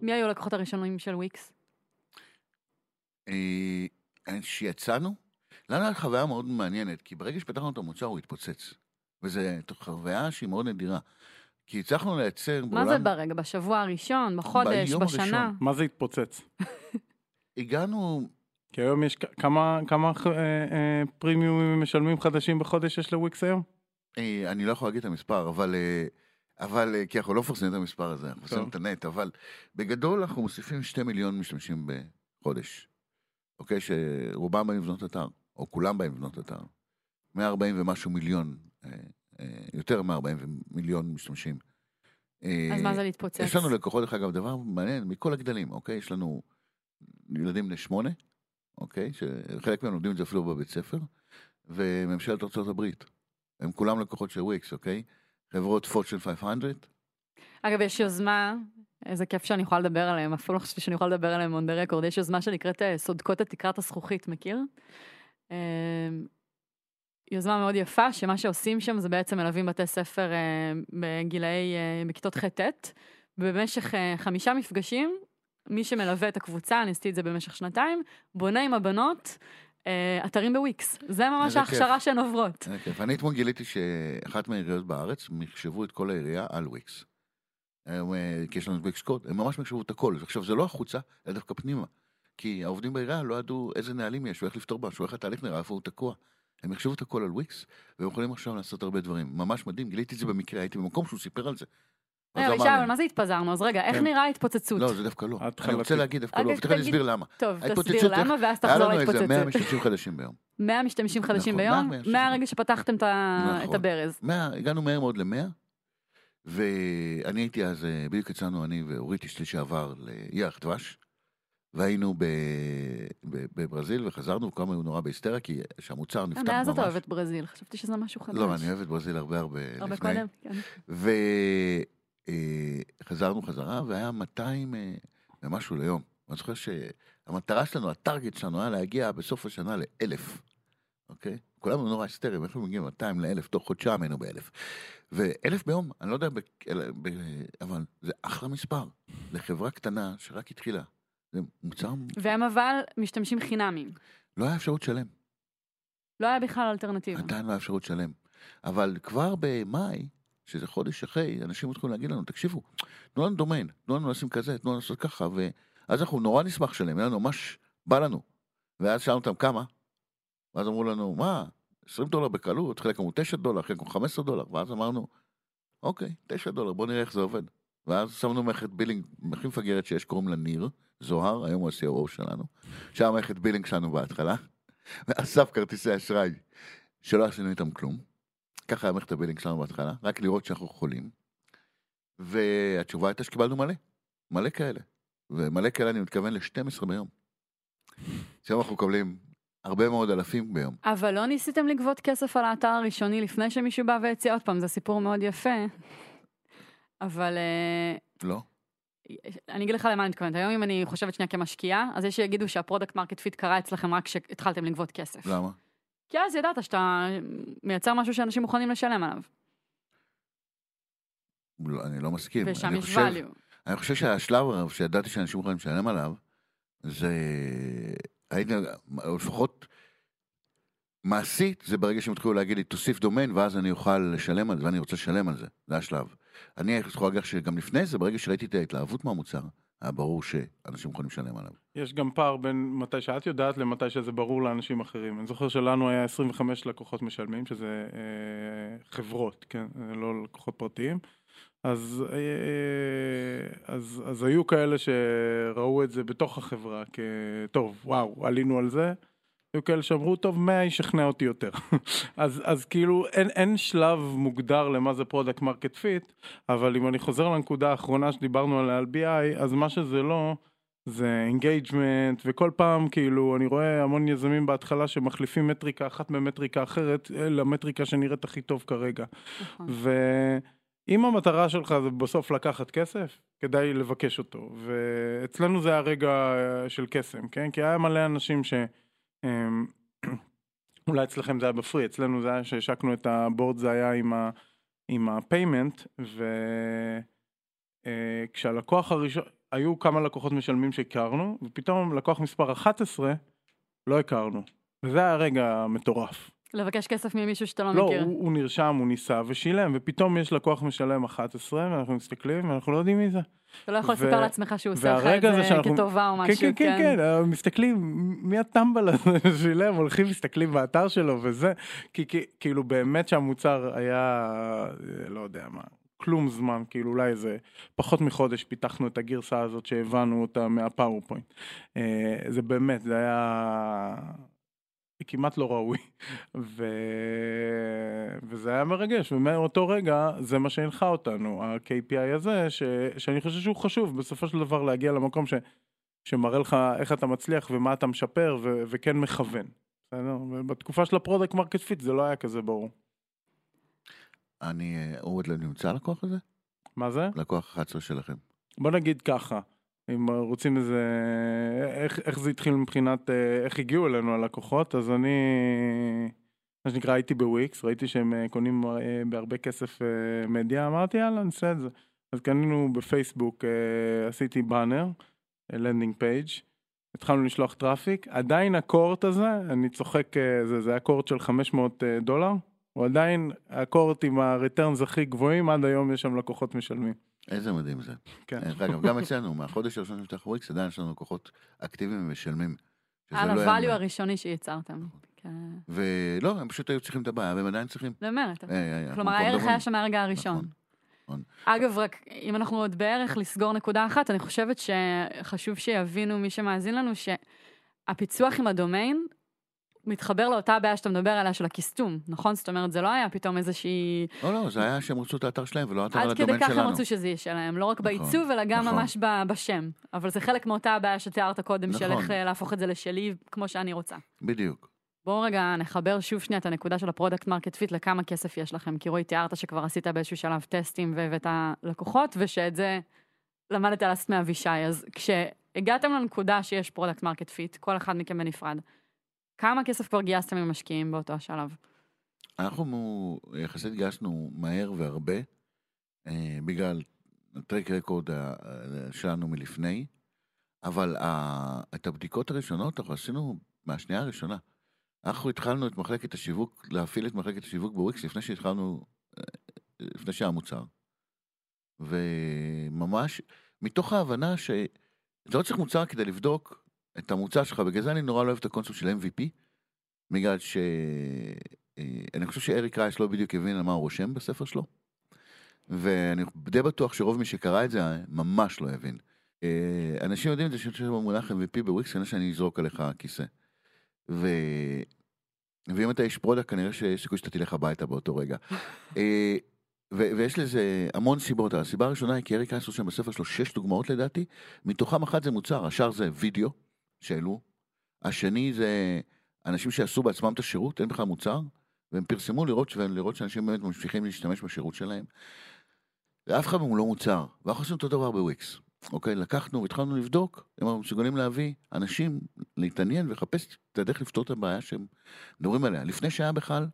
מי היו הלקוחות הראשונים של וויקס? אה, כשיצאנו, לנו הייתה חוויה מאוד מעניינת, כי ברגע שפתחנו את המוצר הוא התפוצץ. וזו חוויה שהיא מאוד נדירה. כי הצלחנו לייצר מה זה ברגע? בשבוע הראשון? בחודש? בשנה? הראשון. מה זה התפוצץ? הגענו, כי היום יש כמה, כמה אה, אה, פרימיומים משלמים חדשים בחודש יש לוויקס היום? אה, אני לא יכול להגיד את המספר, אבל, אה, אבל אה, כי אנחנו לא מפרסמים את המספר הזה, אנחנו מפרסמים. את הנט, אבל בגדול אנחנו מוסיפים שתי מיליון משתמשים בחודש. אוקיי? שרובם באים לבנות אתר, או כולם באים לבנות אתר. 140 ומשהו מיליון, אה, יותר מ-140 מיליון משתמשים. אה, אז מה זה להתפוצץ? יש לנו לקוחות, דרך אגב, דבר מעניין, מכל הגדלים, אוקיי? יש לנו ילדים בני שמונה, אוקיי? שחלק מהם לומדים את זה אפילו בבית ספר, וממשלת הברית. הם כולם לקוחות של וויקס, אוקיי? חברות פורצ'ן 500, אגב, יש יוזמה, איזה כיף שאני יכולה לדבר עליהם, אפילו לא חשבתי שאני יכולה לדבר עליהם on the record, יש יוזמה שנקראת אה, סודקות את תקרת הזכוכית, מכיר? יוזמה מאוד יפה, שמה שעושים שם זה בעצם מלווים בתי ספר אה, בגילאי, אה, בכיתות ח'-ט', ובמשך אה, חמישה מפגשים, מי שמלווה את הקבוצה, אני עשיתי את זה במשך שנתיים, בונה עם הבנות אה, אתרים בוויקס. זה ממש ההכשרה. שהן עוברות. איזה כיף. אני אתמול גיליתי שאחת מהעיריות בארץ מחשבו את כל העירייה על וויקס. הם, אה, כי יש לנו את וויקס קוד, הם ממש מחשבו את הכל. עכשיו, זה לא החוצה, אלא דווקא פנימה. כי העובדים בעירייה לא ידעו איזה נהלים יש, ואיך לפתור משהו, איך התהליך נראה, איפה הוא תקוע. הם החשבו את הכל על וויקס, והם יכולים עכשיו לעשות הרבה דברים. ממש מדהים, גיליתי את זה במקרה, הייתי במקום שהוא סיפר על זה. רגע, לי, אבל מה זה התפזרנו? אז רגע, איך כן. נראה ההתפוצצות? לא, זה דווקא לא. אני. רוצה להגיד דווקא לא, ותכף אני תגיד. אסביר למה. טוב, תסביר למה, ואז היה תחזור לנו איזה 100 להתפוצצות. משתמשים חדשים ביום. 100 משתמשים חדשים נכון, ביום, 100 משתמשים. מהרגע שפתחתם את נכון. את הברז. 100, הגענו מהר מאוד למאה, ואני הייתי אז, אה, בדיוק יצאנו אני ואורית אשתי שעבר לירח דבש, והיינו. בברזיל וחזרנו, וכולם היו נורא בהיסטריה, כי שהמוצר נפתח ממש. אה, מאז אתה אוהב את ברזיל, חשבתי שזה משהו חדש. לא, אני אוהב את ברזיל הרבה הרבה הרבה לפני. קודם, כן. וחזרנו חזרה, והיה 200 אה, ומשהו ליום. אני זוכר שהמטרה שלנו, הטארגט שלנו היה להגיע בסוף השנה לאלף, אוקיי? כולנו נורא היסטריים, איך אנחנו מגיעים 200 לאלף, תוך חודשיים היינו באלף. ואלף ביום, אני לא יודע. אבל זה אחלה מספר לחברה קטנה שרק התחילה. זה מוצר, והם אבל משתמשים חינמים. לא היה אפשרות שלם. לא היה בכלל אלטרנטיבה. עדיין לא היה אפשרות שלם. אבל כבר במאי, שזה חודש אחרי, אנשים התחילו להגיד לנו, תקשיבו, תנו לנו דומיין, תנו לנו לשים כזה, תנו לנו לעשות ככה, ואז אנחנו נורא נשמח לשלם, היה לנו ממש, בא לנו. ואז שאלנו אותם כמה, ואז אמרו לנו, מה, 20 דולר בקלות, חלק אמרו 9 דולר, חלק אמרו 15 דולר, ואז אמרנו, אוקיי, 9 דולר, בוא נראה איך זה עובד. ואז שמנו מערכת billing הכי מפגרת שיש, קוראים לה ניר, זוהר, היום הוא ה-COO שלנו, שהיה מערכת billing שלנו בהתחלה, ואסף כרטיסי אשראי, שלא עשינו איתם כלום. ככה היה מערכת ה billing שלנו בהתחלה, רק לראות שאנחנו חולים. והתשובה הייתה שקיבלנו מלא, מלא כאלה. ומלא כאלה אני מתכוון ל-12 ביום. עכשיו אנחנו מקבלים הרבה מאוד אלפים ביום. אבל לא ניסיתם לגבות כסף על האתר הראשוני לפני שמישהו בא והציע עוד פעם, זה סיפור מאוד יפה. אבל אה, לא? אני אגיד לך למה אני מתכוונת. היום אם אני חושבת שנייה כמשקיעה, אז יש שיגידו שה product market fit קרה אצלכם רק כשהתחלתם לגבות כסף. למה? כי אז ידעת שאתה מייצר משהו שאנשים מוכנים לשלם עליו. לא, אני לא מסכים. ושם יש value. אני חושב שהשלב הרב שידעתי שאנשים יכולים לשלם עליו, זה... הייתי, לפחות מעשית, זה ברגע שהם התחילו להגיד לי, תוסיף דומיין, ואז אני אוכל לשלם על זה, ואני רוצה לשלם על זה. זה השלב. אני יכול להגיד לך שגם לפני זה, ברגע שראיתי את ההתלהבות מהמוצר, היה ברור שאנשים יכולים לשלם עליו. יש גם פער בין מתי שאת יודעת למתי שזה ברור לאנשים אחרים. אני זוכר שלנו היה 25 לקוחות משלמים, שזה אה, חברות, כן, אה, לא לקוחות פרטיים. אז, אה, אז, אז היו כאלה שראו את זה בתוך החברה כטוב, וואו, עלינו על זה. היו כאלה שאמרו, טוב, 100 ישכנע אותי יותר. אז, אז כאילו, אין, אין שלב מוגדר למה זה product market fit, אבל אם אני חוזר לנקודה האחרונה שדיברנו עליה על BI, אז מה שזה לא, זה engagement, וכל פעם כאילו אני רואה המון יזמים בהתחלה שמחליפים מטריקה אחת במטריקה אחרת אה, למטריקה שנראית הכי טוב כרגע. נכון. ואם המטרה שלך זה בסוף לקחת כסף, כדאי לבקש אותו. ואצלנו זה היה רגע אה, של קסם, כן? כי היה מלא אנשים ש... אמ, אולי אצלכם זה היה ב pre, אצלנו זה היה שהשקנו את ה board זה היה עם, ה, עם ה payment, וכשהלקוח הראשון, היו כמה לקוחות משלמים שהכרנו, ופתאום לקוח מספר 11 לא הכרנו. וזה היה רגע מטורף. לבקש כסף ממישהו שאתה לא לא, מכיר. הוא, הוא נרשם, הוא ניסה ושילם, ופתאום יש לקוח משלם 11, ואנחנו מסתכלים, ואנחנו לא יודעים מי זה. אתה לא יכול ו- לספר לעצמך שהוא עושה לך את זה שאנחנו- כטובה או כן, משהו, כן, כן, כן, אה, מסתכלים, מי הטמבל הזה ששילם, הולכים, מסתכלים באתר שלו וזה, כי כי- כאילו באמת שהמוצר היה, אה, לא יודע מה, כלום זמן, כאילו אולי איזה פחות מחודש פיתחנו את הגרסה הזאת שהבנו אותה מהפאורפוינט. אה, זה באמת, זה היה כמעט לא ראוי, ו... וזה היה מרגש, ומאותו רגע זה מה שהנחה אותנו, ה-KPI הזה, ש... שאני חושב שהוא חשוב בסופו של דבר להגיע למקום ש... שמראה לך איך אתה מצליח ומה אתה משפר ו... וכן מכוון. בסדר? ובתקופה של ה product market fit זה לא היה כזה ברור. אני, אה, אורד לא נמצא הלקוח הזה? מה זה? לקוח 11 שלכם. בוא נגיד ככה, אם רוצים איזה, איך, איך זה התחיל מבחינת, אה, איך הגיעו אלינו הלקוחות, אז אני, מה שנקרא, הייתי בוויקס, ראיתי שהם אה, קונים אה, בהרבה כסף מדיה, אמרתי יאללה, נעשה את זה. אז קנינו בפייסבוק, עשיתי באנר, landing page, התחלנו לשלוח traffic, עדיין ה cohort הזה, אני צוחק, זה, זה היה cohort של 500 אה, דולר, הוא עדיין ה cohort עם ה returns הכי גבוהים, עד היום יש שם לקוחות משלמים. איזה מדהים זה. כן. דרך אגב, גם אצלנו, מהחודש הראשון של פתח וויקס, עדיין יש לנו לקוחות אקטיביים ומשלמים. שזה על לא ה value. הראשוני שיצרתם. כן. ולא, הם פשוט היו צריכים את הבעיה, והם עדיין צריכים. אני אומרת. אה, אה, כלומר, הערך היה שם מהרגע הראשון. נכון, נכון. אגב, רק אם אנחנו עוד בערך לסגור נקודה אחת, אני חושבת שחשוב שיבינו מי שמאזין לנו, שהפיצוח עם הדומיין מתחבר לאותה בעיה שאתה מדבר עליה של הכיסתום, נכון? זאת אומרת, זה לא היה פתאום איזושהי... לא, לא, זה היה שהם רצו את האתר שלהם ולא האתר על עד כדי הדומיין כך הם שלנו. רצו שזה יהיה שלהם, לא רק נכון, בעיצוב, אלא גם נכון. ממש בשם. אבל זה חלק מאותה הבעיה שתיארת קודם, של נכון. איך אה, להפוך את זה לשלי כמו שאני רוצה. בדיוק. בואו רגע נחבר שוב שנייה את הנקודה של ה product market fit לכמה כסף יש לכם, כי רועי תיארת שכבר עשית באיזשהו שלב טסטים והבאת לקוחות, ושאת זה למדת לעשות מאבישי. אז כשהגעתם לנקודה שיש product market fit, כל אחד מכם בנפרד, כמה כסף כבר גייסתם ממשקיעים באותו השלב? אנחנו יחסית גייסנו מהר והרבה, אה, בגלל ה track record ה- ה- שלנו מלפני, אבל ה- את הבדיקות הראשונות אנחנו עשינו מהשנייה הראשונה. אנחנו התחלנו את מחלקת השיווק, להפעיל את מחלקת השיווק בוויקס לפני שהתחלנו, אה, לפני שהיה מוצר. וממש, מתוך ההבנה שאתה לא צריך מוצר כדי לבדוק את המוצר שלך, בגלל זה אני נורא לא אוהב את הקונספט של MVP, בגלל ש... אה, אני חושב שאריק רייס לא בדיוק הבין על מה הוא רושם בספר שלו, ואני די בטוח שרוב מי שקרא את זה ממש לא הבין. אה, אנשים יודעים את זה שאני חושב במונח MVP בוויקס, כנראה שאני אזרוק עליך כיסא. ו... ואם אתה איש product, כנראה שיש סיכוי שאתה תלך הביתה באותו רגע. אה, ו- ויש לזה המון סיבות. הסיבה הראשונה היא כי אריק רייס רושם בספר שלו שש דוגמאות לדעתי, מתוכם אחת זה מוצר, השאר זה וידאו שהעלו, השני זה אנשים שעשו בעצמם את השירות, אין בכלל מוצר, והם פרסמו לראות, לראות שאנשים באמת ממשיכים להשתמש בשירות שלהם. ואף אחד מהם הוא לא מוצר, ואנחנו עושים אותו דבר בוויקס. אוקיי, לקחנו והתחלנו לבדוק, אם אנחנו מסוגלים להביא אנשים להתעניין ולחפש את הדרך לפתור את הבעיה שהם מדברים עליה. לפני שהיה בכלל,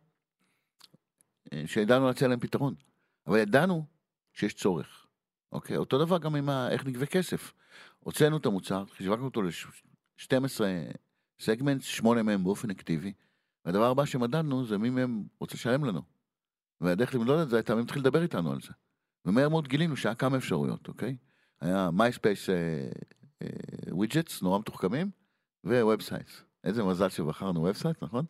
אה, שידענו להציע להם פתרון. אבל ידענו שיש צורך. אוקיי, אותו דבר גם עם ה... איך נגבה כסף. הוצאנו את המוצר, שיווקנו אותו ל-12 סגמנט, שמונה מהם באופן אקטיבי, והדבר הבא שמדדנו זה מי מהם רוצה לשלם לנו. והדרך למדוד את זה הייתה מי מתחיל לדבר איתנו על זה. ומהר מאוד גילינו שהיה כמה אפשרויות, אוקיי? היה מייספייס widgets, נורא מתוחכמים, ו websites. איזה מזל שבחרנו website, נכון?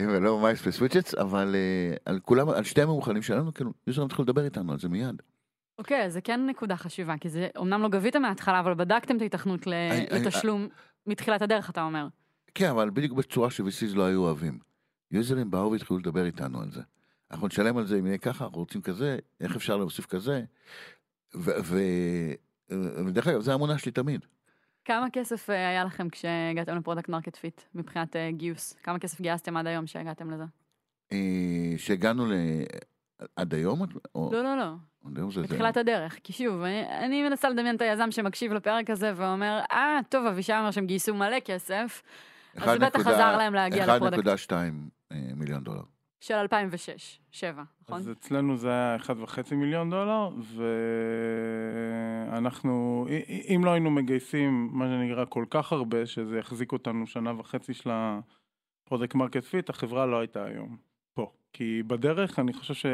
ולא מייספייס widgets, אבל אה, על כולם, על שתי המאוחדים שלנו, כאילו, יוזרים התחילו לדבר איתנו על זה מיד. אוקיי, אז זה כן נקודה חשובה, כי זה, אמנם לא גביתם מההתחלה, אבל בדקתם את ההיתכנות לתשלום מתחילת הדרך, אתה אומר. כן, אבל בדיוק בצורה ש-VCs לא היו אוהבים. יוזרים באו והתחילו לדבר איתנו על זה. אנחנו נשלם על זה אם יהיה ככה, אנחנו רוצים כזה, איך אפשר להוסיף כזה. ודרך אגב, זו האמונה שלי תמיד. כמה כסף אה, היה לכם כשהגעתם ל product market fit, מבחינת אה, גיוס? כמה כסף גייסתם עד היום שהגעתם לזה? אה, שהגענו ל... עד היום? או... לא, לא, לא. זה- בתחילת הדרך. כי שוב, אני, אני מנסה לדמיין את היזם שמקשיב לפרק הזה ואומר, אה, טוב, אבישי אומר שהם גייסו מלא כסף, אז זה בטח 1.2 עזר להם להגיע ל product 1.2 אה, מיליון דולר. של 2006, 7, נכון? אז אצלנו זה היה 1.5 מיליון דולר, ואנחנו, אם לא היינו מגייסים, מה שנקרא, כל כך הרבה, שזה יחזיק אותנו שנה וחצי של ה product market fit, החברה לא הייתה היום פה. כי בדרך אני חושב ש...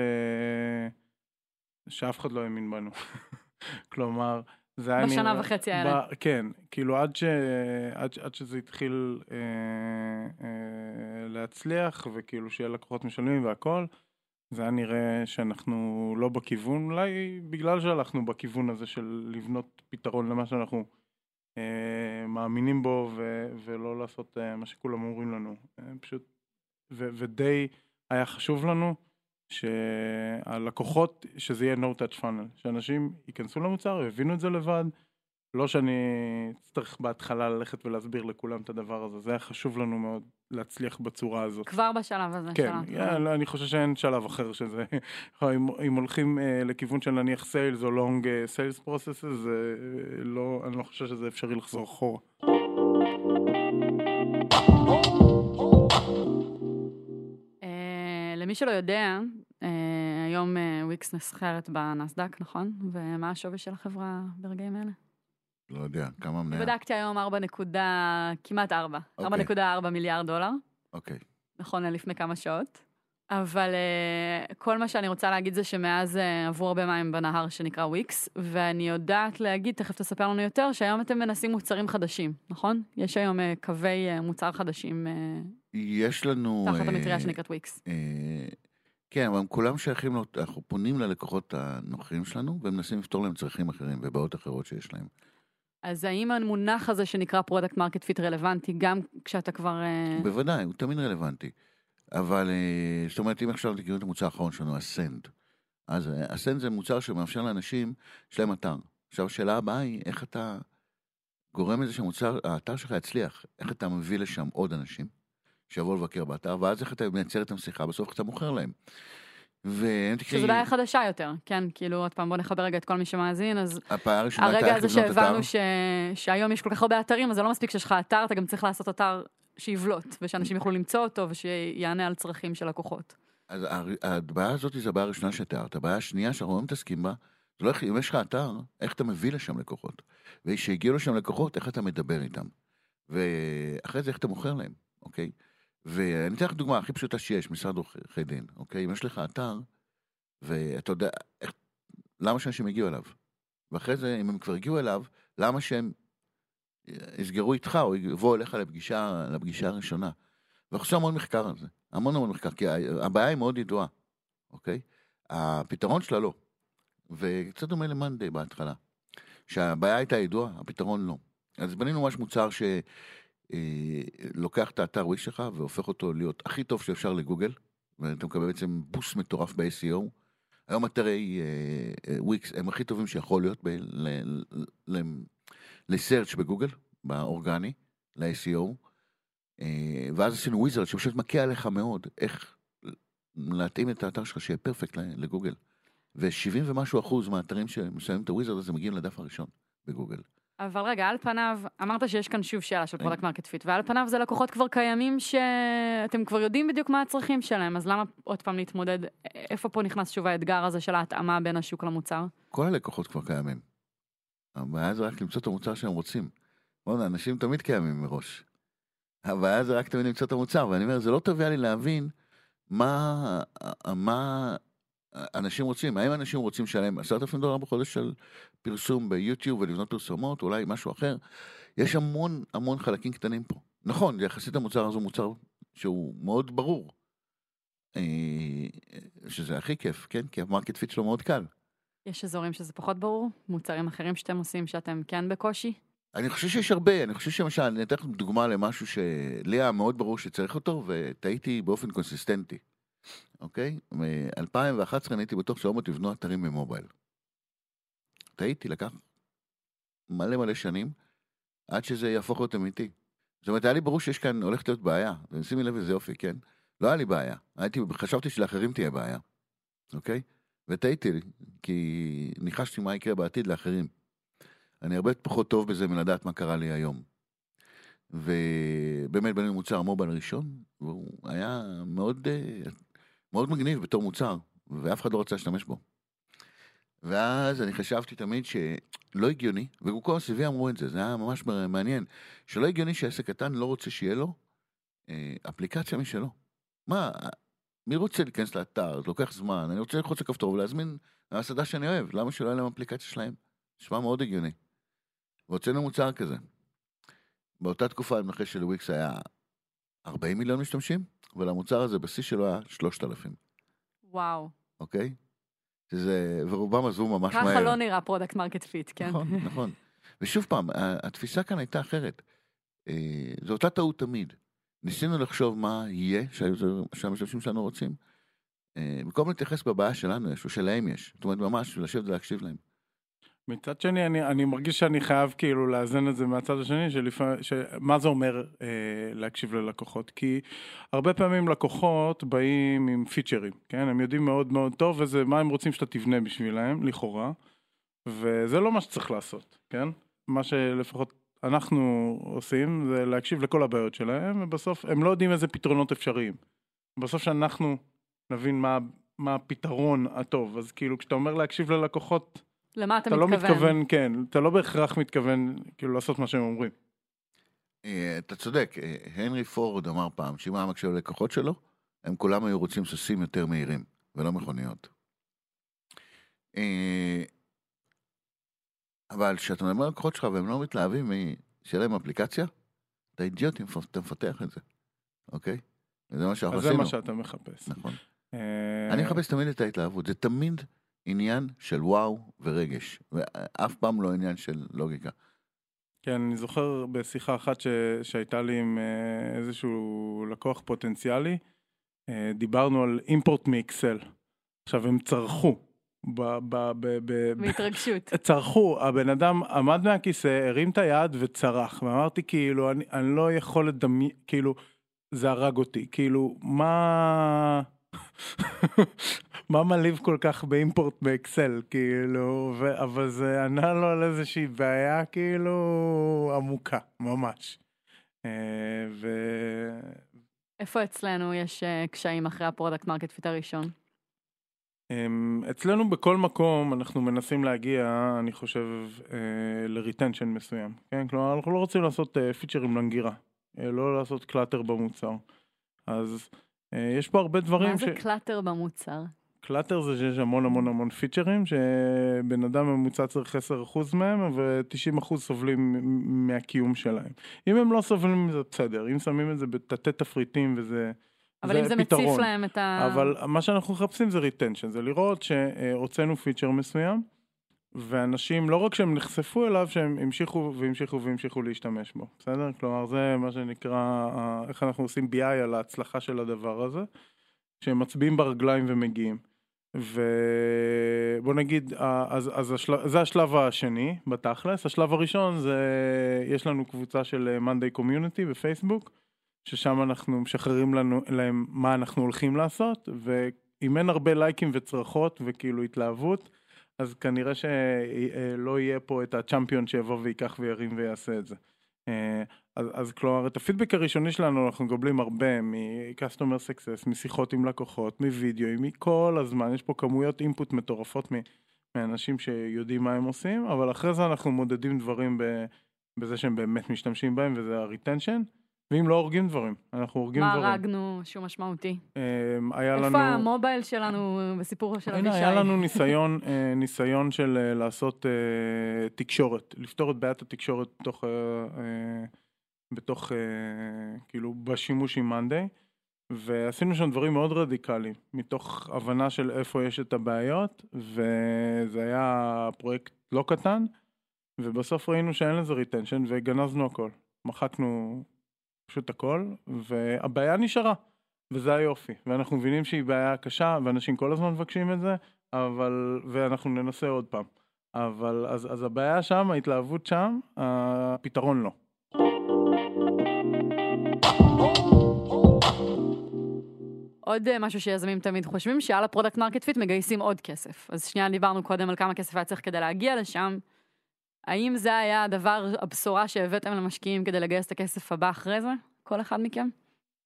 שאף אחד לא האמין בנו. כלומר, זה היה בשנה נראה- וחצי האלה. ב... כן, כאילו עד, ש... עד, עד שזה התחיל אה, אה, להצליח, וכאילו שיהיה לקוחות משלמים והכל, זה היה נראה שאנחנו לא בכיוון, אולי בגלל שהלכנו בכיוון הזה של לבנות פתרון למה שאנחנו אה, מאמינים בו, ו... ולא לעשות אה, מה שכולם אומרים לנו. אה, פשוט, ו... ודי היה חשוב לנו. שהלקוחות, שזה יהיה no touch funnel, שאנשים ייכנסו למוצר, יבינו את זה לבד, לא שאני אצטרך בהתחלה ללכת ולהסביר לכולם את הדבר הזה, זה היה חשוב לנו מאוד להצליח בצורה הזאת. כבר בשלב הזה. כן, של ההתחלה. yeah, לא, אני חושב שאין שלב אחר שזה, אם, אם הולכים uh, לכיוון של נניח sales או long sales process, אני לא חושב שזה אפשרי לחזור אחורה. למי שלא יודע, אה, היום אה, וויקס נסחרת בנסדק, נכון? ומה השווי של החברה ברגעים אלה? לא יודע, כמה מניה? בדקתי היום 4 נקודה, כמעט 4, אוקיי. 4.4 מיליארד דולר, אוקיי. נכון ללפני כמה שעות. אבל uh, כל מה שאני רוצה להגיד זה שמאז עברו הרבה מים בנהר שנקרא וויקס, ואני יודעת להגיד, תכף תספר לנו יותר, שהיום אתם מנסים מוצרים חדשים, נכון? יש היום קווי מוצר חדשים יש לנו... תחת אה, המטריה שנקראת וויקס. אה, כן, אבל הם כולם שייכים, אנחנו פונים ללקוחות הנוכחים שלנו, ומנסים לפתור להם צרכים אחרים ובעיות אחרות שיש להם. אז האם המונח הזה שנקרא product market fit רלוונטי גם כשאתה כבר... uh, בוודאי, הוא תמיד רלוונטי. אבל, אה, זאת אומרת, אם עכשיו תקראו את המוצר האחרון שלנו, Ascend. אז אה, Ascend זה מוצר שמאפשר לאנשים, יש להם אתר. עכשיו, השאלה הבאה היא, איך אתה גורם לזה שהמוצר, האתר שלך יצליח? איך אתה מביא לשם עוד אנשים שיבואו לבקר באתר, ואז איך אתה מייצר איתם שיחה, בסוף אתה מוכר להם. והם תקראי, שזו בעיה חדשה יותר, כן? כאילו, עוד פעם, בוא נחבר רגע את כל מי שמאזין, אז הפער הראשונה הייתה הרגע הזה. שהבנו ש... שהיום יש כל כך הרבה אתרים, אז זה לא מספיק שיש לך אתר, אתה גם צריך לעשות אתר שיבלוט, ושאנשים יוכלו למצוא אותו, ושיענה על צרכים של לקוחות. אז הבעיה הזאת זו הבעיה הראשונה שתיארת. הבעיה השנייה שאנחנו לא מתעסקים בה, זה לא איך, אם יש לך אתר, איך אתה מביא לשם לקוחות. וכשהגיעו לשם לקוחות, איך אתה מדבר איתם. ואחרי זה איך אתה מוכר להם, אוקיי? ואני אתן לך דוגמה הכי פשוטה שיש, משרד עורכי דין, אוקיי? אם יש לך אתר, ואתה יודע, איך, למה שאנשים יגיעו אליו? ואחרי זה, אם הם כבר הגיעו אליו, למה שהם יסגרו איתך או יבואו אליך לפגישה, לפגישה הראשונה? ואנחנו עושים המון מחקר על זה, המון המון מחקר, כי הבעיה היא מאוד ידועה, אוקיי? הפתרון שלה לא. וקצת דומה למאנדי בהתחלה. שהבעיה הייתה ידועה, הפתרון לא. אז בנינו ממש מוצר שלוקח את האתר וויקס שלך והופך אותו להיות הכי טוב שאפשר לגוגל, ואתה מקבל בעצם בוסט מטורף ב-SEO. היום אתרי אה, אה, וויקס הם הכי טובים שיכול להיות לסרצ' בגוגל, באורגני, ל-SEO. אה, ואז עשינו wizard שפשוט מכה עליך מאוד איך להתאים את האתר שלך שיהיה perfect לגוגל. ו-70 ומשהו אחוז מהאתרים שמסיימים את ה wizard הזה מגיעים לדף הראשון בגוגל. אבל רגע, על פניו, אמרת שיש כאן שוב שאלה של. product market fit, ועל פניו זה לקוחות כבר קיימים שאתם כבר יודעים בדיוק מה הצרכים שלהם, אז למה עוד פעם להתמודד, איפה פה נכנס שוב האתגר הזה של ההתאמה בין השוק למוצר? כל הלקוחות כבר קיימים. הבעיה זה רק למצוא את המוצר שהם רוצים. בוא'נה, אנשים תמיד קיימים מראש. הבעיה זה רק תמיד למצוא את המוצר, ואני אומר, זה לא טבע לי להבין מה, מה אנשים רוצים. האם אנשים רוצים לשלם עשרת אלפים דולר בחודש של פרסום ביוטיוב ולבנות פרסומות, אולי משהו אחר? יש המון המון חלקים קטנים פה. נכון, יחסית המוצר הזה הוא מוצר שהוא מאוד ברור. אה, שזה הכי כיף, כן? כי ה market fit שלו מאוד קל. יש אזורים שזה פחות ברור? מוצרים אחרים שאתם עושים שאתם כן בקושי? אני חושב שיש הרבה, אני חושב שלמשל, אני אתן לך דוגמה למשהו שלי היה מאוד ברור שצריך אותו, וטעיתי באופן קונסיסטנטי, אוקיי? מ-2011 אני הייתי בטוח שהיום תבנו אתרים במובייל. טעיתי, לקח מלא מלא שנים, עד שזה יהפוך להיות אמיתי. זאת אומרת, היה לי ברור שיש כאן, הולכת להיות בעיה, ושימי לב איזה יופי, כן? לא היה לי בעיה, הייתי, חשבתי שלאחרים תהיה בעיה, אוקיי? וטעיתי, כי ניחשתי מה יקרה בעתיד לאחרים. אני הרבה פחות טוב בזה מלדעת מה קרה לי היום. ובאמת בנינו מוצר המובייל הראשון, והוא היה מאוד, אה, מאוד מגניב בתור מוצר, ואף אחד לא רצה להשתמש בו. ואז אני חשבתי תמיד שלא הגיוני, וכל הסביבי אמרו את זה, זה היה ממש מעניין, שלא הגיוני שעסק קטן לא רוצה שיהיה לו אה, אפליקציה משלו. מה, מי רוצה להיכנס לאתר, זה לוקח זמן, אני רוצה ללחוץ לכפתור ולהזמין מהסעדה שאני אוהב, למה שלא יהיה להם אפליקציה שלהם? נשמע מאוד הגיוני. והוצאנו מוצר כזה. באותה תקופה המנחה של וויקס היה 40 מיליון משתמשים, ולמוצר הזה בשיא שלו היה 3,000, וואו. אוקיי? שזה, ורובם עזבו ממש מהר. ככה לא נראה product market fit, כן? נכון, נכון. ושוב פעם, התפיסה כאן הייתה אחרת. אה, זו אותה טעות תמיד. ניסינו לחשוב מה יהיה שהמשתמשים שלנו רוצים. אה, במקום להתייחס בבעיה שלנו יש, או שלהם יש. זאת אומרת, ממש לשבת ולהקשיב להם. מצד שני, אני, אני מרגיש שאני חייב כאילו לאזן את זה מהצד השני, שלפעמים, מה זה אומר אה, להקשיב ללקוחות? כי הרבה פעמים לקוחות באים עם פיצ'רים, כן? הם יודעים מאוד מאוד טוב וזה מה הם רוצים שאתה תבנה בשבילם, לכאורה, וזה לא מה שצריך לעשות, כן? מה שלפחות אנחנו עושים זה להקשיב לכל הבעיות שלהם, ובסוף הם לא יודעים איזה פתרונות אפשריים. בסוף שאנחנו נבין מה, מה הפתרון הטוב, אז כאילו כשאתה אומר להקשיב ללקוחות, למה אתה אתה לא מתכוון? מתכוון, כן, אתה לא בהכרח מתכוון כאילו לעשות מה שהם אומרים. אה, אתה צודק, אה, הנרי פורד אמר פעם שאם היה מקשיב ללקוחות שלו, הם כולם היו רוצים סוסים יותר מהירים, ולא מכוניות. אה, אבל כשאתה מדבר על לקוחות שלך והם לא מתלהבים שיהיה להם אפליקציה, אתה אידיוט אם אתה מפתח את זה, אוקיי? וזה מה שאנחנו אז זה עשינו. מה שאתה מחפש. נכון. אני מחפש תמיד את ההתלהבות, זה תמיד עניין של וואו ורגש, ואף פעם לא עניין של לוגיקה. כן, אני זוכר בשיחה אחת ש... שהייתה לי עם אה, איזשהו לקוח פוטנציאלי, אה, דיברנו על אימפורט מאקסל. עכשיו, הם צרחו. ב... ב... ב... ב... בהתרגשות. צרחו, הבן אדם עמד מהכיסא, הרים את היד וצרח, ואמרתי כאילו, אני, אני לא יכול לדמיין, כאילו, זה הרג אותי, כאילו, מה... מה מלהיב כל כך באימפורט באקסל, כאילו, ו... אבל זה ענה לו על איזושהי בעיה, כאילו, עמוקה, ממש. אה, ו... איפה אצלנו יש אה, קשיים אחרי ה product market fit הראשון? אמ, אצלנו בכל מקום אנחנו מנסים להגיע, אני חושב, אה, ל retention מסוים, כן? כלומר, אנחנו לא רוצים לעשות פיצ'רים למגירה, לא לעשות clutter במוצר. אז יש פה הרבה דברים מה ש... זה clutter במוצר? clutter זה שיש המון המון המון פיצ'רים, שבן אדם ממוצע צריך 10% מהם, ו-90% סובלים מהקיום שלהם. אם הם לא סובלים מזה, בסדר. אם שמים את זה בתתי תפריטים וזה... אבל אם זה פתרון. מציף להם את ה... אבל מה שאנחנו מחפשים זה retention, זה לראות שהוצאנו פיצ'ר מסוים, ואנשים, לא רק שהם נחשפו אליו, שהם המשיכו והמשיכו והמשיכו להשתמש בו, בסדר? כלומר, זה מה שנקרא, איך אנחנו עושים BI על ההצלחה של הדבר הזה, שהם מצביעים ברגליים ומגיעים. ובוא נגיד, אה, אז, אז השל... זה השלב השני בתכלס, השלב הראשון זה, יש לנו קבוצה של אה, Monday Community בפייסבוק, ששם אנחנו משחררים לנו, להם מה אנחנו הולכים לעשות, ואם אין הרבה לייקים וצרחות וכאילו התלהבות, אז כנראה שלא יהיה פה את הצ'מפיון שיבוא וייקח וירים ויעשה את זה. אז, אז כלומר, את הפידבק הראשוני שלנו אנחנו מקבלים הרבה מ-customer success, משיחות עם לקוחות, מווידאו, מכל הזמן, יש פה כמויות אינפוט מטורפות מ- מאנשים שיודעים מה הם עושים, אבל אחרי זה אנחנו מודדים דברים ב- בזה שהם באמת משתמשים בהם, וזה ה-retension, ואם לא הורגים דברים, אנחנו הורגים מה דברים. הרגנו שהוא משמעותי? אה, היה לנו... איפה המובייל שלנו בסיפור של אבישי? היה לנו ניסיון, אה, ניסיון של אה, לעשות אה, תקשורת, לפתור את בעיית התקשורת אה, בתוך, אה, כאילו, בשימוש עם מאנדיי, ועשינו שם דברים מאוד רדיקליים, מתוך הבנה של איפה יש את הבעיות, וזה היה פרויקט לא קטן, ובסוף ראינו שאין לזה retention, וגנזנו הכל. מחקנו פשוט הכל, והבעיה נשארה. וזה היופי, ואנחנו מבינים שהיא בעיה קשה, ואנשים כל הזמן מבקשים את זה, אבל, ואנחנו ננסה עוד פעם. אבל, אז, אז הבעיה שם, ההתלהבות שם, הפתרון לא. עוד אה, משהו שיזמים תמיד חושבים, שעל ה product market fit מגייסים עוד כסף. אז שנייה דיברנו קודם על כמה כסף היה צריך כדי להגיע לשם. האם זה היה הדבר, הבשורה שהבאתם למשקיעים כדי לגייס את הכסף הבא אחרי זה? כל אחד מכם?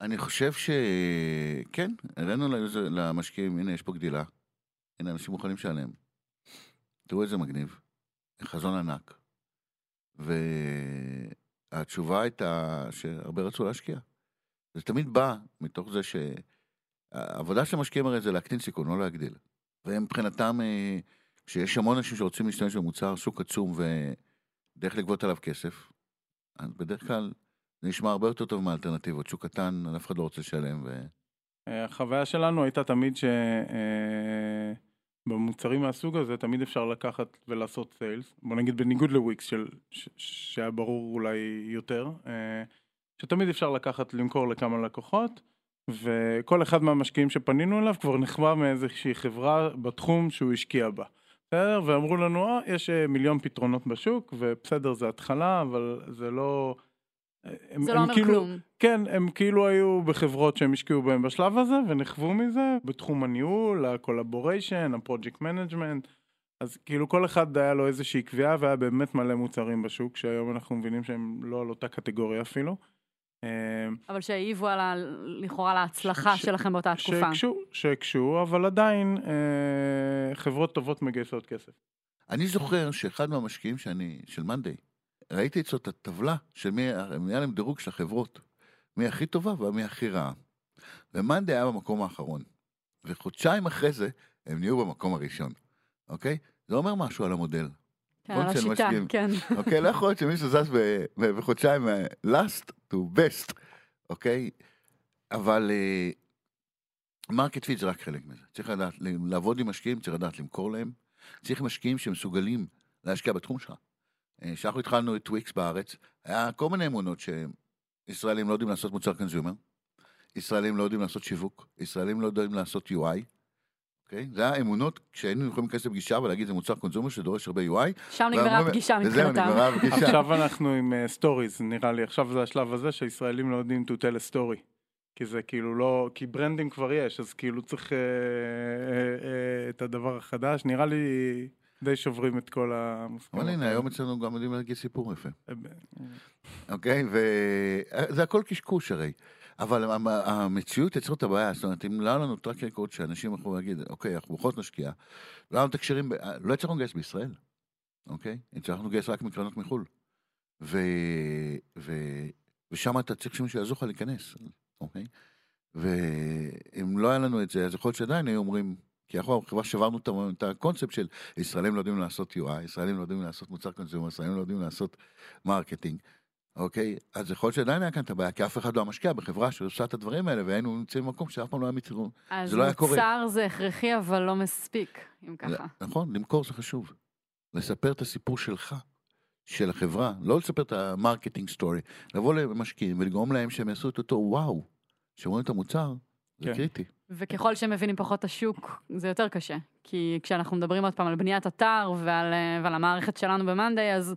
אני חושב שכן, הראינו למשקיעים, הנה יש פה גדילה, הנה אנשים מוכנים לשלם. תראו איזה מגניב, חזון ענק. והתשובה הייתה שהרבה רצו להשקיע. זה תמיד בא מתוך זה שהעבודה של המשקיעים הרי זה להקטין סיכון, לא להגדיל. והם מבחינתם, אה, כשיש המון אנשים שרוצים להשתמש במוצר, שוק עצום ודרך לגבות עליו כסף, אז בדרך כלל זה נשמע הרבה יותר טוב מהאלטרנטיבות. שוק קטן, אף אחד לא רוצה לשלם. ו... אה, החוויה שלנו הייתה תמיד שבמוצרים מהסוג הזה תמיד אפשר לקחת ולעשות סיילס, בוא נגיד בניגוד לוויקס של, ש, שהיה ברור אולי יותר, אה, שתמיד אפשר לקחת למכור לכמה לקוחות, וכל אחד מהמשקיעים שפנינו אליו כבר נכווה מאיזושהי חברה בתחום שהוא השקיע בה. בסדר? ואמרו לנו, אה, יש אה, מיליון פתרונות בשוק, ובסדר, זה התחלה, אבל זה לא... הם, זה הם לא אומר כאילו, כלום. כן, הם כאילו היו בחברות שהם השקיעו בהם בשלב הזה, ונכוו מזה בתחום הניהול, ה collaboration, ה project management. אז כאילו כל אחד היה לו איזושהי קביעה והיה באמת מלא מוצרים בשוק, שהיום אנחנו מבינים שהם לא על אותה קטגוריה אפילו. אה, אבל שהעיבו על ה... לכאורה על ההצלחה ש- שלכם באותה תקופה. שהקשו, שהקשו, אבל עדיין אה, חברות טובות מגייסות כסף. אני זוכר שאחד מהמשקיעים שאני, של מאנדיי, ראיתי אצלו את הטבלה של מי, היה להם דירוג של החברות, מי הכי טובה ומי הכי רעה. ומאנדיי היה במקום האחרון. וחודשיים אחרי זה, הם נהיו במקום הראשון, אוקיי? זה אומר משהו על המודל. כן, על השיטה, למשקיעים. כן. אוקיי? לא יכול להיות שמישהו זז בחודשיים אה, last to best, אוקיי? אבל market fit זה רק חלק מזה. צריך לדעת, לעבוד עם משקיעים, צריך לדעת למכור להם. צריך משקיעים שמסוגלים להשקיע בתחום שלך. אה, כשאנחנו התחלנו את וויקס בארץ, היה כל מיני אמונות שישראלים לא יודעים לעשות מוצר consumer, ישראלים לא יודעים לעשות שיווק, ישראלים לא יודעים לעשות UI. אוקיי? זה היה אמונות שהיינו יכולים להיכנס לפגישה ולהגיד זה מוצר consumer שדורש הרבה UI, שם נגמרה הפגישה וזהו, מבחינתם. נגמרה הפגישה. עכשיו אנחנו עם stories, נראה לי, עכשיו זה השלב הזה שישראלים לא יודעים to tell a story. כי זה כאילו לא, כי brandים כבר יש, אז כאילו צריך אה, אה, אה, את הדבר החדש, נראה לי די שוברים את כל המוסכמות. אבל הנה, היום אצלנו גם יודעים להגיד סיפור יפה, אה, אוקיי? וזה הכל קשקוש הרי. אבל המ- המציאות יצרה את הבעיה, זאת אומרת, אם לא היה לנו track record שאנשים יכולו להגיד, אוקיי, אנחנו בכל זאת נשקיע, לא היה לנו ב- לא הצלחנו לגייס בישראל, אוקיי? הצלחנו לגייס רק מקרנות מחו"ל. ו... ו... ושם אתה צריך שמישהו יעזור לך להיכנס, אוקיי? ואם לא היה לנו את זה, אז יכול להיות שעדיין היו אומרים, כי אנחנו חברה שברנו את הקונספט של ישראלים לא יודעים לעשות UI, ישראלים לא יודעים לעשות מוצר consumer, ישראלים לא יודעים לעשות marketing, אוקיי? אז יכול להיות שעדיין היה כאן את הבעיה, כי אף אחד לא היה משקיע בחברה שעושה את הדברים האלה, והיינו נמצאים במקום שאף פעם לא היה. אז זה לא היה קורה. מוצר זה הכרחי, אבל לא מספיק, אם ככה. נכון, למכור זה חשוב. לספר את הסיפור שלך, של החברה, לא לספר את ה marketing story, לבוא למשקיעים ולגרום להם שהם יעשו את אותו וואו, שרואים את המוצר, זה כן. קריטי. וככל שהם מבינים פחות את השוק, זה יותר קשה. כי כשאנחנו מדברים עוד פעם על בניית אתר ועל, אה, ועל המערכת שלנו ב-Monday, אז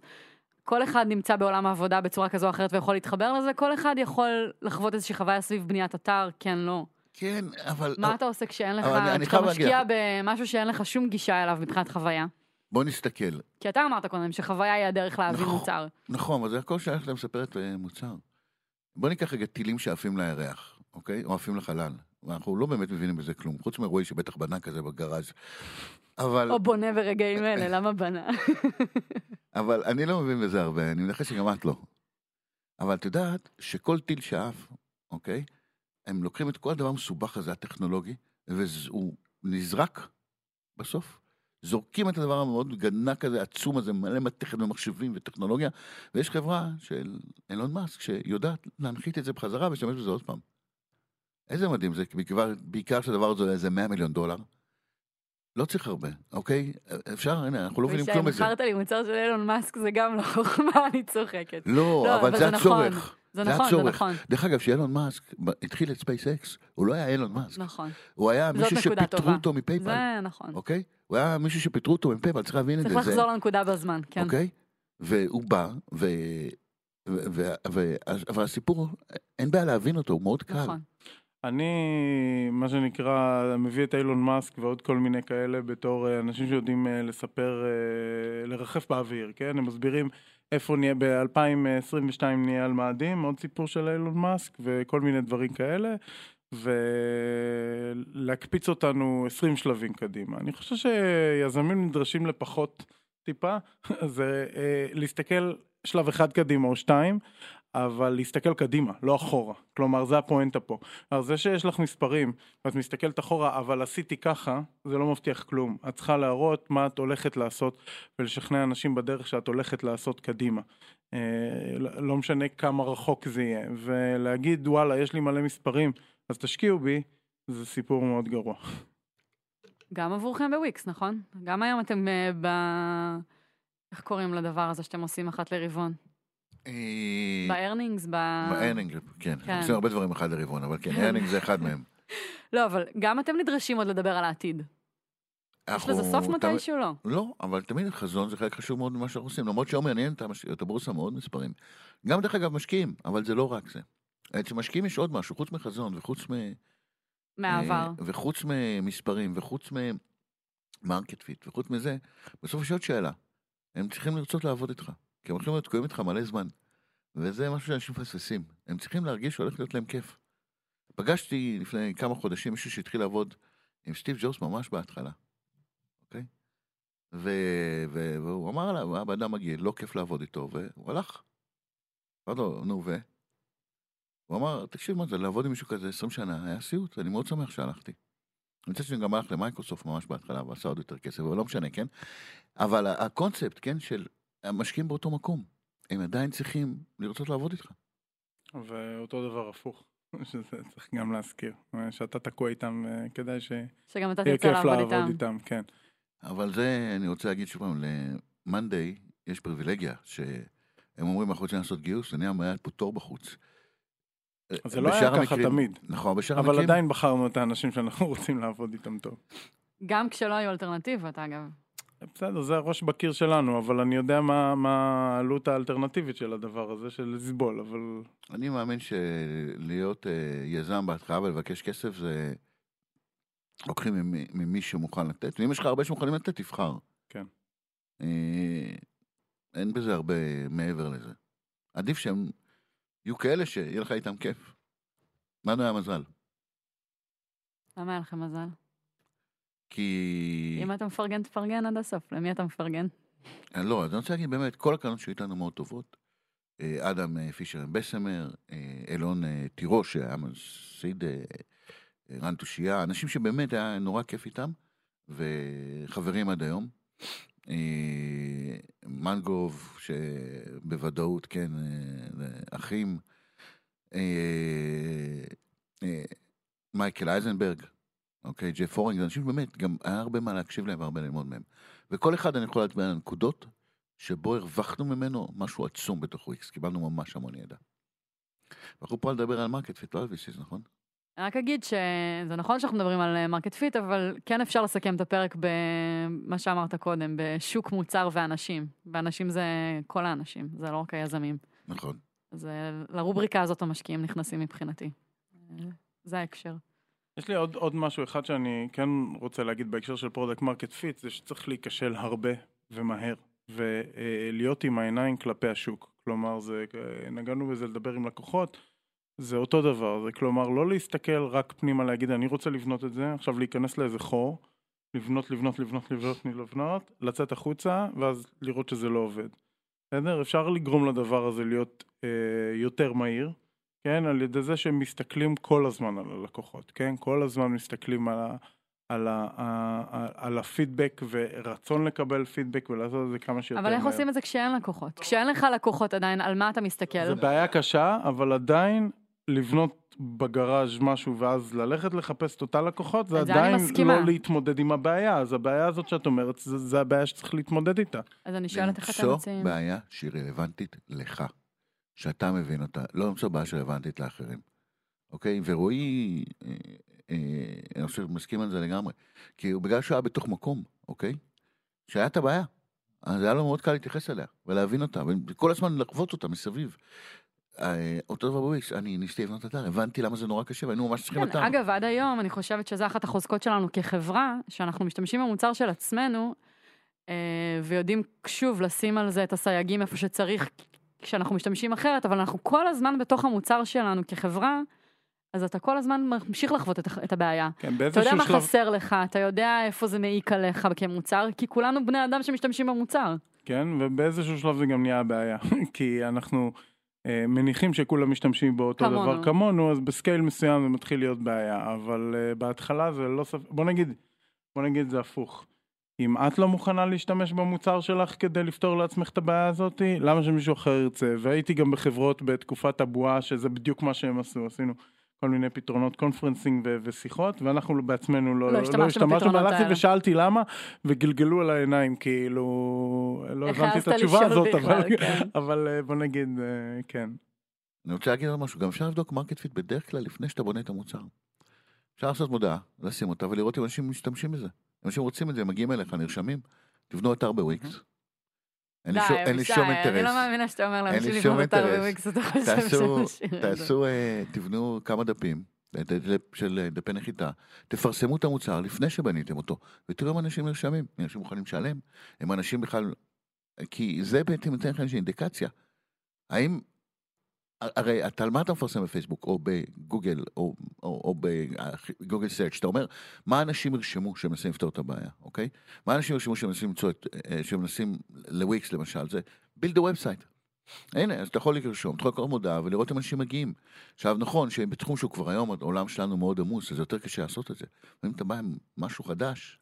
כל אחד נמצא בעולם העבודה בצורה כזו או אחרת ויכול להתחבר לזה, כל אחד יכול לחוות איזושהי חוויה סביב בניית אתר, כן, לא. כן, אבל... מה אתה עושה כשאין לך, אבל כשאתה משקיע לך- במשהו שאין לך שום גישה אליו מבחינת חוויה? בוא נסתכל. כי אתה אמרת קודם שחוויה היא הדרך להבין נכון. מוצר. נכון, אבל זה הכל שייך למספרת אה, מוצר. בוא ניקח רגע טילים שעפים לירח, אוקיי? או עפים לחלל. ואנחנו לא באמת מבינים בזה כלום, חוץ מרועי שבטח בנה כזה בגראז'. אבל, או בונה ברגעים אלה, למה בנה? אבל אני לא מבין בזה הרבה, אני מנחש שגם את לא. אבל את יודעת שכל טיל שעף, אוקיי? הם לוקחים את כל הדבר המסובך הזה, הטכנולוגי, והוא נזרק בסוף. זורקים את הדבר המאוד גנק הזה, עצום הזה, מלא מתכת ומחשבים וטכנולוגיה, ויש חברה של אילון מאסק שיודעת להנחית את זה בחזרה ולהשתמש בזה עוד פעם. איזה מדהים זה, בעיקר, בעיקר שהדבר הזה עולה איזה 100 מיליון דולר. לא צריך הרבה, אוקיי? אפשר, הנה, אנחנו לא מבינים כלום מזה. מכרת לי מוצר של אילון מאסק, זה גם לא חוכמה, אני צוחקת. לא, לא, אבל אבל זה זה נכון. הצורך. זה זה נכון, זה. נכון. דרך אגב, כשאילון מאסק התחיל את ספייס-אקס, הוא לא היה אילון מאסק. נכון. הוא היה מישהו שפיטרו. אותו מפייפל, זה נכון. אוקיי? הוא היה מישהו שפיטרו אותו מפייפל, צריך להבין את זה. צריך לחזור לנקודה בזמן, כן. אוקיי? והוא בא. ו... אבל הסיפור, אין בעיה להבין אותו, הוא מאוד קל. נכון. אני, מה שנקרא, מביא את אילון מאסק ועוד כל מיני כאלה בתור אה, אנשים שיודעים אה, לספר, אה, לרחף באוויר, כן? הם מסבירים איפה נהיה ב-2022 נהיה על מאדים, עוד סיפור של אילון מאסק וכל מיני דברים כאלה, ולהקפיץ אותנו 20 שלבים קדימה. אני חושב שיזמים נדרשים לפחות טיפה, זה להסתכל שלב אחד קדימה או שתיים, אבל להסתכל קדימה, לא אחורה. כלומר, זה הפואנטה פה. אז זה שיש לך מספרים, ואת מסתכלת אחורה, אבל עשיתי ככה, זה לא מבטיח כלום. את צריכה להראות מה את הולכת לעשות, ולשכנע אנשים בדרך שאת הולכת לעשות קדימה. אה, לא לא משנה כמה רחוק זה יהיה. ולהגיד, וואלה, יש לי מלא מספרים, אז תשקיעו בי, זה סיפור מאוד גרוע. גם עבורכם בוויקס, נכון? גם היום אתם אה, ב... איך קוראים לדבר הזה שאתם עושים אחת לרבעון? אה, ב earnings? ב... ב earning, כן. כן. עושים הרבה דברים אחד לרבעון, אבל כן, earning זה אחד מהם. לא, אבל גם אתם נדרשים עוד לדבר על העתיד. יש לזה סוף מתישהו לא. לא, אבל תמיד חזון זה חלק חשוב מאוד ממה שאנחנו עושים, למרות שהיום מעניין את הבורסה מאוד מספרים. גם דרך אגב משקיעים, אבל זה לא רק זה. אצל משקיעים יש עוד משהו, חוץ מחזון וחוץ מ... מהעבר. אה, וחוץ ממספרים וחוץ מ market fit וחוץ מזה, בסוף יש עוד שאלה. הם צריכים לרצות לעבוד איתך, כי הם הולכים להיות תקועים איתך מלא זמן. וזה משהו שאנשים מפספסים. הם צריכים להרגיש שהולך להיות להם כיף. פגשתי לפני כמה חודשים מישהו שהתחיל לעבוד עם סטיב ג'ובס ממש בהתחלה, אוקיי? ו... ו... והוא אמר לה, הוא היה בן אדם מגעיל, לא כיף לעבוד איתו, והוא הלך. אמרתי לו, נו ו? הוא אמר, תקשיב מה זה, לעבוד עם מישהו כזה 20 שנה היה סיוט, אני מאוד שמח שהלכתי. אני חושב שאני גם הלך למייקרוסופט ממש בהתחלה ועשה עוד יותר כסף, אבל לא משנה, כן? אבל הקונספט, כן, של המשקיעים באותו מקום, הם עדיין צריכים לרצות לעבוד איתך. ואותו דבר הפוך, שזה צריך גם להזכיר. שאתה תקוע איתם, אה, כדאי שיהיה שגם אתה תרצה לעבוד לעבוד איתם. איתם, כן. אבל זה, אני רוצה להגיד שוב פעם, למאנדיי יש פריבילגיה, שהם אומרים, אנחנו רוצים לעשות גיוס, אני אומר, היה פה תור בחוץ. זה לא היה ככה המקרים- תמיד. נכון, בשאר אבל המקרים, עדיין בחרנו את האנשים שאנחנו רוצים לעבוד איתם טוב. גם כשלא היו אלטרנטיבות, אגב. בסדר, זה הראש בקיר שלנו, אבל אני יודע מה מה העלות האלטרנטיבית של הדבר הזה, של לסבול, אבל אני מאמין שלהיות אה, יזם בהתחלה ולבקש כסף זה... לוקחים ממי- ממי שמוכן לתת, ואם יש לך הרבה שמוכנים לתת, תבחר. כן. אה, אין בזה הרבה מעבר לזה. עדיף שהם יהיו כאלה שיהיה לך איתם כיף. לנו היה מזל. למה היה לכם מזל? כי... אם אתה מפרגן, תפרגן עד הסוף. למי אתה מפרגן? אה, לא, אז אני רוצה להגיד באמת, כל הקרנות שהיו איתנו מאוד טובות. אה, אדם אה, פישר בסמר, אילון אה, תירוש, אה, אה, רן תושייה, אנשים שבאמת היה נורא כיף איתם, וחברים עד היום. מנגוב, שבוודאות, כן, אה, אחים. אה, אה, מייקל אייזנברג, אוקיי, ג'ף הורינג, זה אנשים שבאמת, גם היה הרבה מה להקשיב להם והרבה ללמוד מהם. וכל אחד אני יכול להצביע על הנקודות שבו הרווחנו ממנו משהו עצום בתוך וויקס, קיבלנו ממש המון ידע. אנחנו פה לדבר על market fit, לא על VCs, נכון? אני רק אגיד שזה נכון שאנחנו מדברים על market fit, אבל כן אפשר לסכם את הפרק במה שאמרת קודם, בשוק מוצר ואנשים. ואנשים זה כל האנשים, זה לא רק היזמים. נכון. אז אה, לרובריקה הזאת המשקיעים נכנסים מבחינתי. אה, זה ההקשר. יש לי עוד, עוד משהו אחד שאני כן רוצה להגיד בהקשר של product market fit, זה שצריך להיכשל הרבה ומהר, ולהיות עם העיניים כלפי השוק. כלומר, זה, אה, נגענו בזה לדבר עם לקוחות, זה אותו דבר, זה כלומר לא להסתכל רק פנימה להגיד אני רוצה לבנות את זה, עכשיו להיכנס לאיזה חור, לבנות, לבנות, לבנות, לבנות, לבנות, לצאת החוצה, ואז לראות שזה לא עובד. בסדר? אפשר לגרום לדבר הזה להיות אה, יותר מהיר, כן? על ידי זה שהם מסתכלים כל הזמן על הלקוחות, כן? כל הזמן מסתכלים על, ה, על, ה, ה, על הפידבק ורצון לקבל פידבק ולעשות את זה כמה שיותר אבל איך מהר. עושים את זה כשאין לקוחות? כשאין לך לקוחות עדיין, על מה אתה מסתכל? זו בעיה קשה, אבל עדיין לבנות בגראז' משהו ואז ללכת לחפש את אותה לקוחות, זה עדיין. לא להתמודד עם הבעיה, אז הבעיה הזאת שאת אומרת, זה, זה הבעיה שצריך להתמודד איתה. אז אני שואלת איך אתם למצוא מציעים. בעיה שהיא רלוונטית לך, שאתה מבין אותה, לא למצוא בעיה שרלוונטית לאחרים. אוקיי? ורועי, אה, אה, אני חושב, מסכים על זה לגמרי. כי הוא בגלל שהוא היה בתוך מקום, אוקיי? שהיה את הבעיה. אז היה לו מאוד קל להתייחס אליה, ולהבין אותה, וכל הזמן לחוות אותה מסביב. אה, אותו דבר בוויקס, אני ניסיתי לבנות אתר, הבנתי למה זה נורא קשה, והיינו ממש צריכים כן, אתר. אגב, עד היום אני חושבת שזו אחת החוזקות שלנו כחברה, שאנחנו משתמשים במוצר של עצמנו, אה, ויודעים שוב לשים על זה את הסייגים איפה שצריך, כשאנחנו משתמשים אחרת, אבל אנחנו כל הזמן בתוך המוצר שלנו כחברה, אז אתה כל הזמן ממשיך לחוות את, את הבעיה. כן, אתה באיזשהו יודע מה שלב... חסר לך, אתה יודע איפה זה מעיק עליך כמוצר, כי כולנו בני אדם שמשתמשים במוצר. כן, ובאיזשהו שלב זה גם נהיה הבעיה, כי אנחנו מניחים שכולם משתמשים באותו כמונו. דבר כמונו, אז בסקייל מסוים זה מתחיל להיות בעיה, אבל אה, בהתחלה זה לא ספק, בוא נגיד, בוא נגיד זה הפוך. אם את לא מוכנה להשתמש במוצר שלך כדי לפתור לעצמך את הבעיה הזאת, למה שמישהו אחר ירצה? והייתי גם בחברות בתקופת הבועה, שזה בדיוק מה שהם עשו, עשינו כל מיני פתרונות conferencing ו- ושיחות, ואנחנו בעצמנו לא, לא השתמשנו בפתרונות והלכתי האלה. ושאלתי למה, וגלגלו על העיניים, כאילו, לא הבנתי את התשובה הזאת, בכלל, אבל, כן. אבל אה, בוא נגיד, אה, כן. אני רוצה להגיד עוד משהו, גם אפשר לבדוק market fit בדרך כלל לפני שאתה בונה את המוצר. אפשר לעשות מודעה, לשים אותה ולראות אם אנשים משתמשים בזה. אנשים רוצים את זה, הם מגיעים אליך, נרשמים, תבנו אתר בוויקס. אין לי שום- אין לי אבישי, שום אני לא אינטרס. מאמינה שאתה אומר לאנשים לבנות אתר אינטרס. בוויקס, אתה חושב תעשו, שנשאיר את זה. תעשו, אה, תבנו כמה דפים אה, של אה, דפי נחיתה, תפרסמו את המוצר לפני שבניתם אותו, ותראו אם אנשים נרשמים, אנשים מוכנים לשלם, אם אנשים בכלל, כי זה בעצם נותן לך איזושהי אינדיקציה. האם, הרי אתה על מה אתה מפרסם בפייסבוק, או בגוגל, או, או, או בגוגל סרצ', אתה אומר, מה אנשים ירשמו שמנסים לפתור את הבעיה, אוקיי? מה אנשים ירשמו שמנסים למצוא את, אה, שמנסים לוויקס למשל, זה build the website. הנה, אז אתה יכול לרשום, אתה יכול לקרוא מודעה ולראות אם אנשים מגיעים. עכשיו, נכון שבתחום שהוא כבר היום, העולם שלנו מאוד עמוס, אז יותר קשה לעשות את זה. ואם אתה בא עם משהו חדש,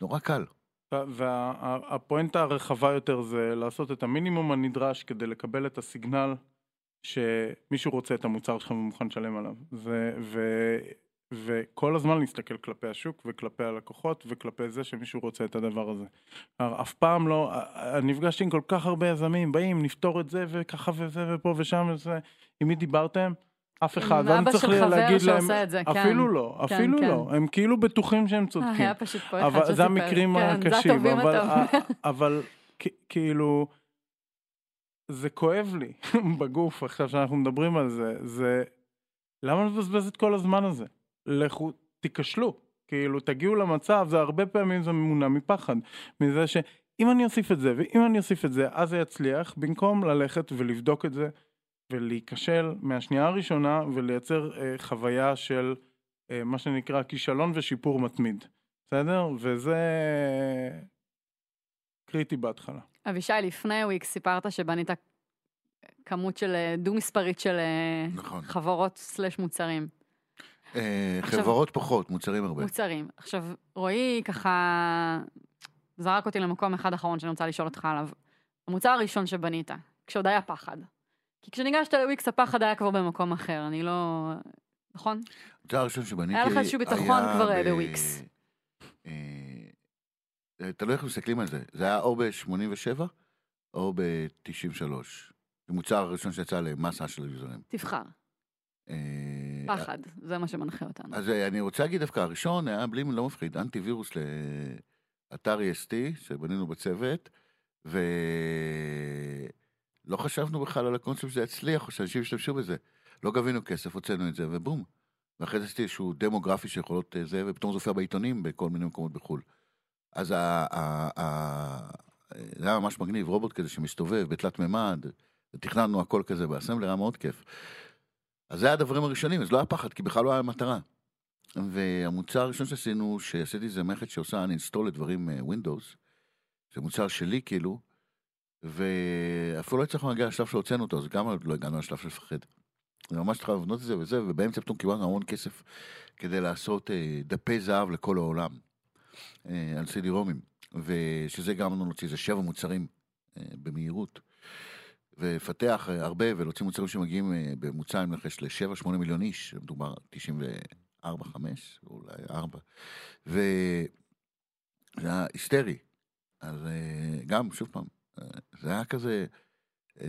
נורא קל. והפואנטה הרחבה יותר זה לעשות את המינימום הנדרש כדי לקבל את הסיגנל שמישהו רוצה את המוצר שלך ומוכן לשלם עליו. ו, ו, וכל הזמן להסתכל כלפי השוק וכלפי הלקוחות וכלפי זה שמישהו רוצה את הדבר הזה. אף פעם לא, נפגשתי עם כל כך הרבה יזמים, באים, נפתור את זה וככה וזה ופה ושם וזה. עם מי דיברתם? אף אחד. ואני אבא צריך של חבר להגיד להם, שעושה את זה, כן. אפילו לא, כן, אפילו כן. לא. הם כאילו בטוחים שהם אה, צודקים. היה פשוט פה אחד שסיפר. זה המקרים כן, זה הקשים, הטובים אבל. אבל כאילו, זה כואב לי בגוף עכשיו שאנחנו מדברים על זה, זה למה לבזבז את כל הזמן הזה? לכו, תיכשלו, כאילו תגיעו למצב, זה הרבה פעמים זה מונע מפחד, מזה שאם אני אוסיף את זה ואם אני אוסיף את זה אז זה יצליח, במקום ללכת ולבדוק את זה ולהיכשל מהשנייה הראשונה ולייצר אה, חוויה של אה, מה שנקרא כישלון ושיפור מתמיד, בסדר? וזה קריטי בהתחלה. אבישי, לפני וויקס סיפרת שבנית כמות של אה, דו-מספרית של אה, נכון. חברות סלש מוצרים. אה, עכשיו- חברות פחות, מוצרים הרבה. מוצרים. עכשיו, רועי ככה זרק אותי למקום אחד אחרון שאני רוצה לשאול אותך עליו. המוצר הראשון שבנית, כשעוד היה פחד. כי כשניגשת לוויקס הפחד היה כבר במקום אחר, אני לא... נכון? המוצר הראשון שבניתי היה לך איזשהו ביטחון היה כבר, אה, ב- בוויקס. אה, תלוי איך מסתכלים על זה. זה היה או ב-87 או ב-93. זה מוצר הראשון שיצא למסה של יוזרים. תבחר. אה, פחד, זה מה שמנחה אותנו. אז אה, אני רוצה להגיד דווקא, הראשון היה בלי, לא מפחיד, אנטי וירוס לאתר EST שבנינו בצוות, ולא חשבנו בכלל על הקונספט שזה יצליח, או שאנשים ישתמשו בזה. לא גבינו כסף, הוצאנו את זה, ובום. ואחרי זה עשיתי איזשהו דמוגרפי שיכולות אה, זה, ופתאום זה הופיע בעיתונים בכל מיני מקומות בחו"ל. אז ה- זה היה ממש מגניב, רובוט כזה שמסתובב בתלת מימד, ותכננו הכל כזה באסמבלר, היה מאוד כיף. אז זה היה הדברים הראשונים, אז לא היה פחד, כי בכלל לא היה מטרה. והמוצר הראשון שעשינו, שעשיתי זה מערכת שעושה uninstall לדברים אה, Windows, זה מוצר שלי כאילו, ואפילו לא הצלחנו להגיע לשלב שהוצאנו אותו, אז גם לא הגענו לשלב של לפחד. ממש התחלנו לבנות את זה וזה, ובאמצע פתאום קיבלנו המון כסף כדי לעשות אה, דפי זהב לכל העולם, על סידי רומים, ושזה גם לנו להוציא איזה שבע מוצרים אה, במהירות. ולפתח אה, הרבה ולהוציא מוצרים שמגיעים אה, בממוצע עם נחש ל-7-8 מיליון איש, מדובר על 94, 5, אולי 4, וזה היה היסטרי. אז אה, גם, שוב פעם, אה, זה היה כזה, אה,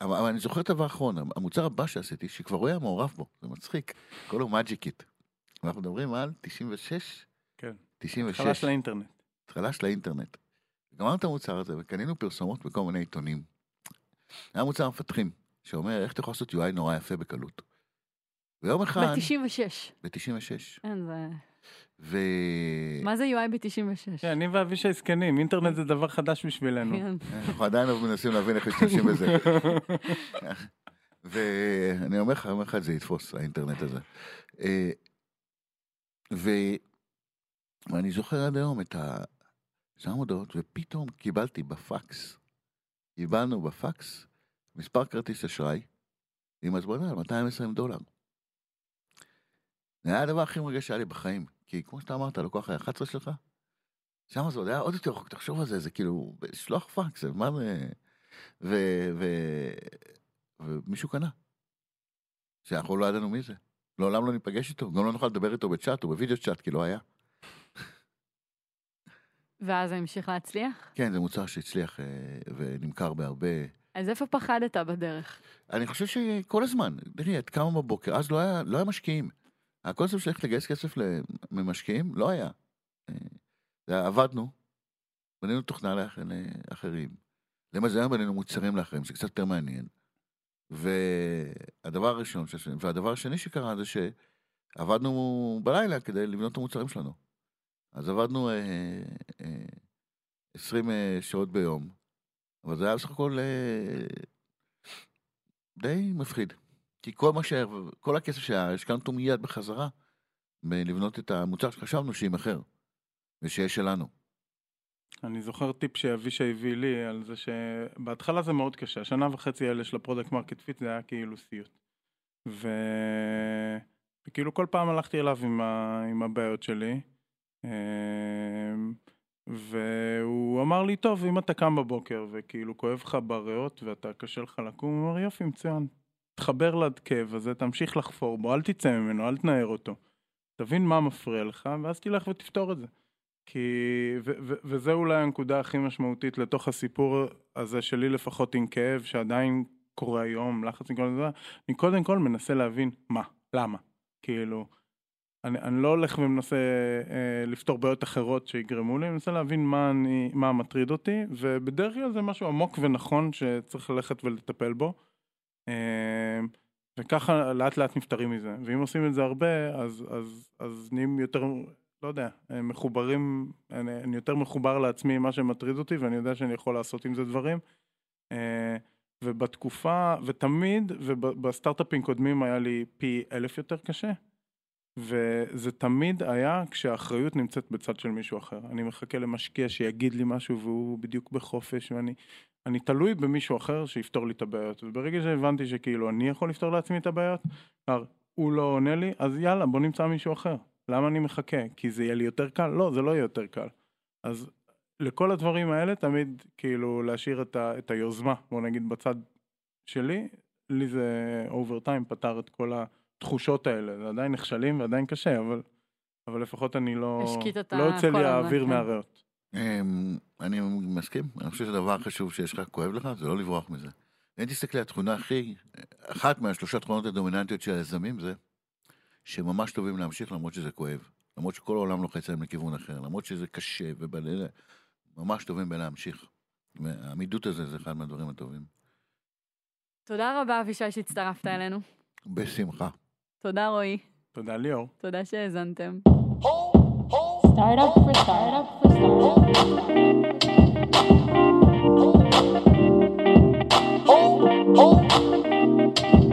אבל, אבל אני זוכר את הדבר האחרון, המוצר הבא שעשיתי, שכבר הוא היה מעורב בו, זה מצחיק, קוראים לו מג'יקיט. אנחנו מדברים על 96? כן. 96. התחלה של האינטרנט. התחלה של האינטרנט. גמרנו את המוצר הזה וקנינו פרסומות בכל מיני עיתונים. היה מוצר מפתחים, שאומר איך אתה יכול לעשות UI נורא יפה בקלות. ויום אחד, ב-96. ב-96, אין, זה... ו... מה זה UI ב-96? כן, אני ואבישי זקנים, אינטרנט זה דבר חדש בשבילנו. כן. אנחנו עדיין לא מנסים להבין איך משתמשים בזה. ואני אומר לך, יום אחד זה יתפוס, האינטרנט הזה. אה. ואני זוכר עד היום את ה... שם הודעות, ופתאום קיבלתי בפקס, קיבלנו בפקס מספר כרטיס אשראי עם הזמנה על 220 דולר. זה היה הדבר הכי מרגש שהיה לי בחיים, כי כמו שאתה אמרת, הלקוח היה 11 שלך, שם זה עוד היה עוד יותר רחוק, תחשוב על זה, זה כאילו, לשלוח פקס, זה מה זה... ו... ו... ומישהו קנה. שאנחנו לא ידענו מי זה. לעולם לא ניפגש איתו, גם לא נוכל לדבר איתו בצ'אט או בווידאו צ'אט, כי לא היה. ואז זה המשיך להצליח? כן, זה מוצר שהצליח אה, ונמכר בהרבה. אז איפה פחדת בדרך? אני חושב שכל הזמן, תראי, את קמה בבוקר, אז לא היה, לא היה משקיעים. הקונספט של איך לגייס כסף ממשקיעים, לא היה. אה, זה- עבדנו, בנינו תוכנה לאח- לאחרים. למזלנו בנינו מוצרים לאחרים, זה קצת יותר מעניין. והדבר הראשון, והדבר השני שקרה זה שעבדנו בלילה כדי לבנות את המוצרים שלנו. אז עבדנו אה, אה, 20 אה, שעות ביום, אבל זה היה בסך הכל אה, די מפחיד. כי כל מה ש... כל הכסף שהיה, השקענו אותו מיד בחזרה, בלבנות את המוצר שחשבנו שיימכר, ושיהיה שלנו. אני זוכר טיפ שאבישי הביא לי על זה שבהתחלה זה מאוד קשה, השנה וחצי האלה של ה product market fit זה היה כאילו סיוט. ו... וכאילו כל פעם הלכתי אליו עם, ה... עם הבעיות שלי, והוא אמר לי, טוב, אם אתה קם בבוקר וכאילו כואב לך בריאות ואתה קשה לך לקום, הוא אומר, יופי, מצוין, תחבר לכאב הזה, תמשיך לחפור בו, אל תצא ממנו, אל תנער אותו. תבין מה מפריע לך, ואז תלך ותפתור את זה. כי, ו, ו, וזה אולי הנקודה הכי משמעותית לתוך הסיפור הזה שלי לפחות עם כאב שעדיין קורה היום, לחץ מכל זה, אני קודם כל מנסה להבין מה, למה, כאילו, אני, אני לא הולך ומנסה אה, לפתור בעיות אחרות שיגרמו לי, אני מנסה להבין מה, אני, מה מטריד אותי, ובדרך כלל זה משהו עמוק ונכון שצריך ללכת ולטפל בו, אה, וככה לאט לאט נפטרים מזה, ואם עושים את זה הרבה, אז, אז, אז נהיים יותר לא יודע, הם מחוברים, אני, אני יותר מחובר לעצמי עם מה שמטריד אותי ואני יודע שאני יכול לעשות עם זה דברים. אה, ובתקופה, ותמיד, ובסטארט-אפים קודמים היה לי פי אלף יותר קשה. וזה תמיד היה כשהאחריות נמצאת בצד של מישהו אחר. אני מחכה למשקיע שיגיד לי משהו והוא בדיוק בחופש ואני אני תלוי במישהו אחר שיפתור לי את הבעיות. וברגע שהבנתי שכאילו אני יכול לפתור לעצמי את הבעיות, כלומר, הוא לא עונה לי, אז יאללה בוא נמצא מישהו אחר. למה אני מחכה? כי זה יהיה לי יותר קל? לא, זה לא יהיה יותר קל. אז לכל הדברים האלה תמיד כאילו להשאיר את, ה, את היוזמה, בוא נגיד בצד שלי, לי זה אובר טיים פתר את כל התחושות האלה, זה עדיין נכשלים ועדיין קשה, אבל, אבל לפחות אני לא, לא יוצא לי האוויר כן. מהריאות. אמ, אני מסכים, אני חושב שהדבר החשוב שיש לך, כואב לך, זה לא לברוח מזה. אם תסתכלי, התכונה הכי, אחת מהשלושה תכונות הדומיננטיות של היזמים זה שהם ממש טובים להמשיך למרות שזה כואב. למרות שכל העולם לוחץ להם לכיוון אחר, למרות שזה קשה ובלילה, ממש טובים בלהמשיך. והעמידות הזה זה אחד מהדברים הטובים. תודה רבה, אבישי, שהצטרפת אלינו. בשמחה. תודה רועי. תודה ליאור. תודה שהאזנתם. Startup for startup for startup. Oh, oh.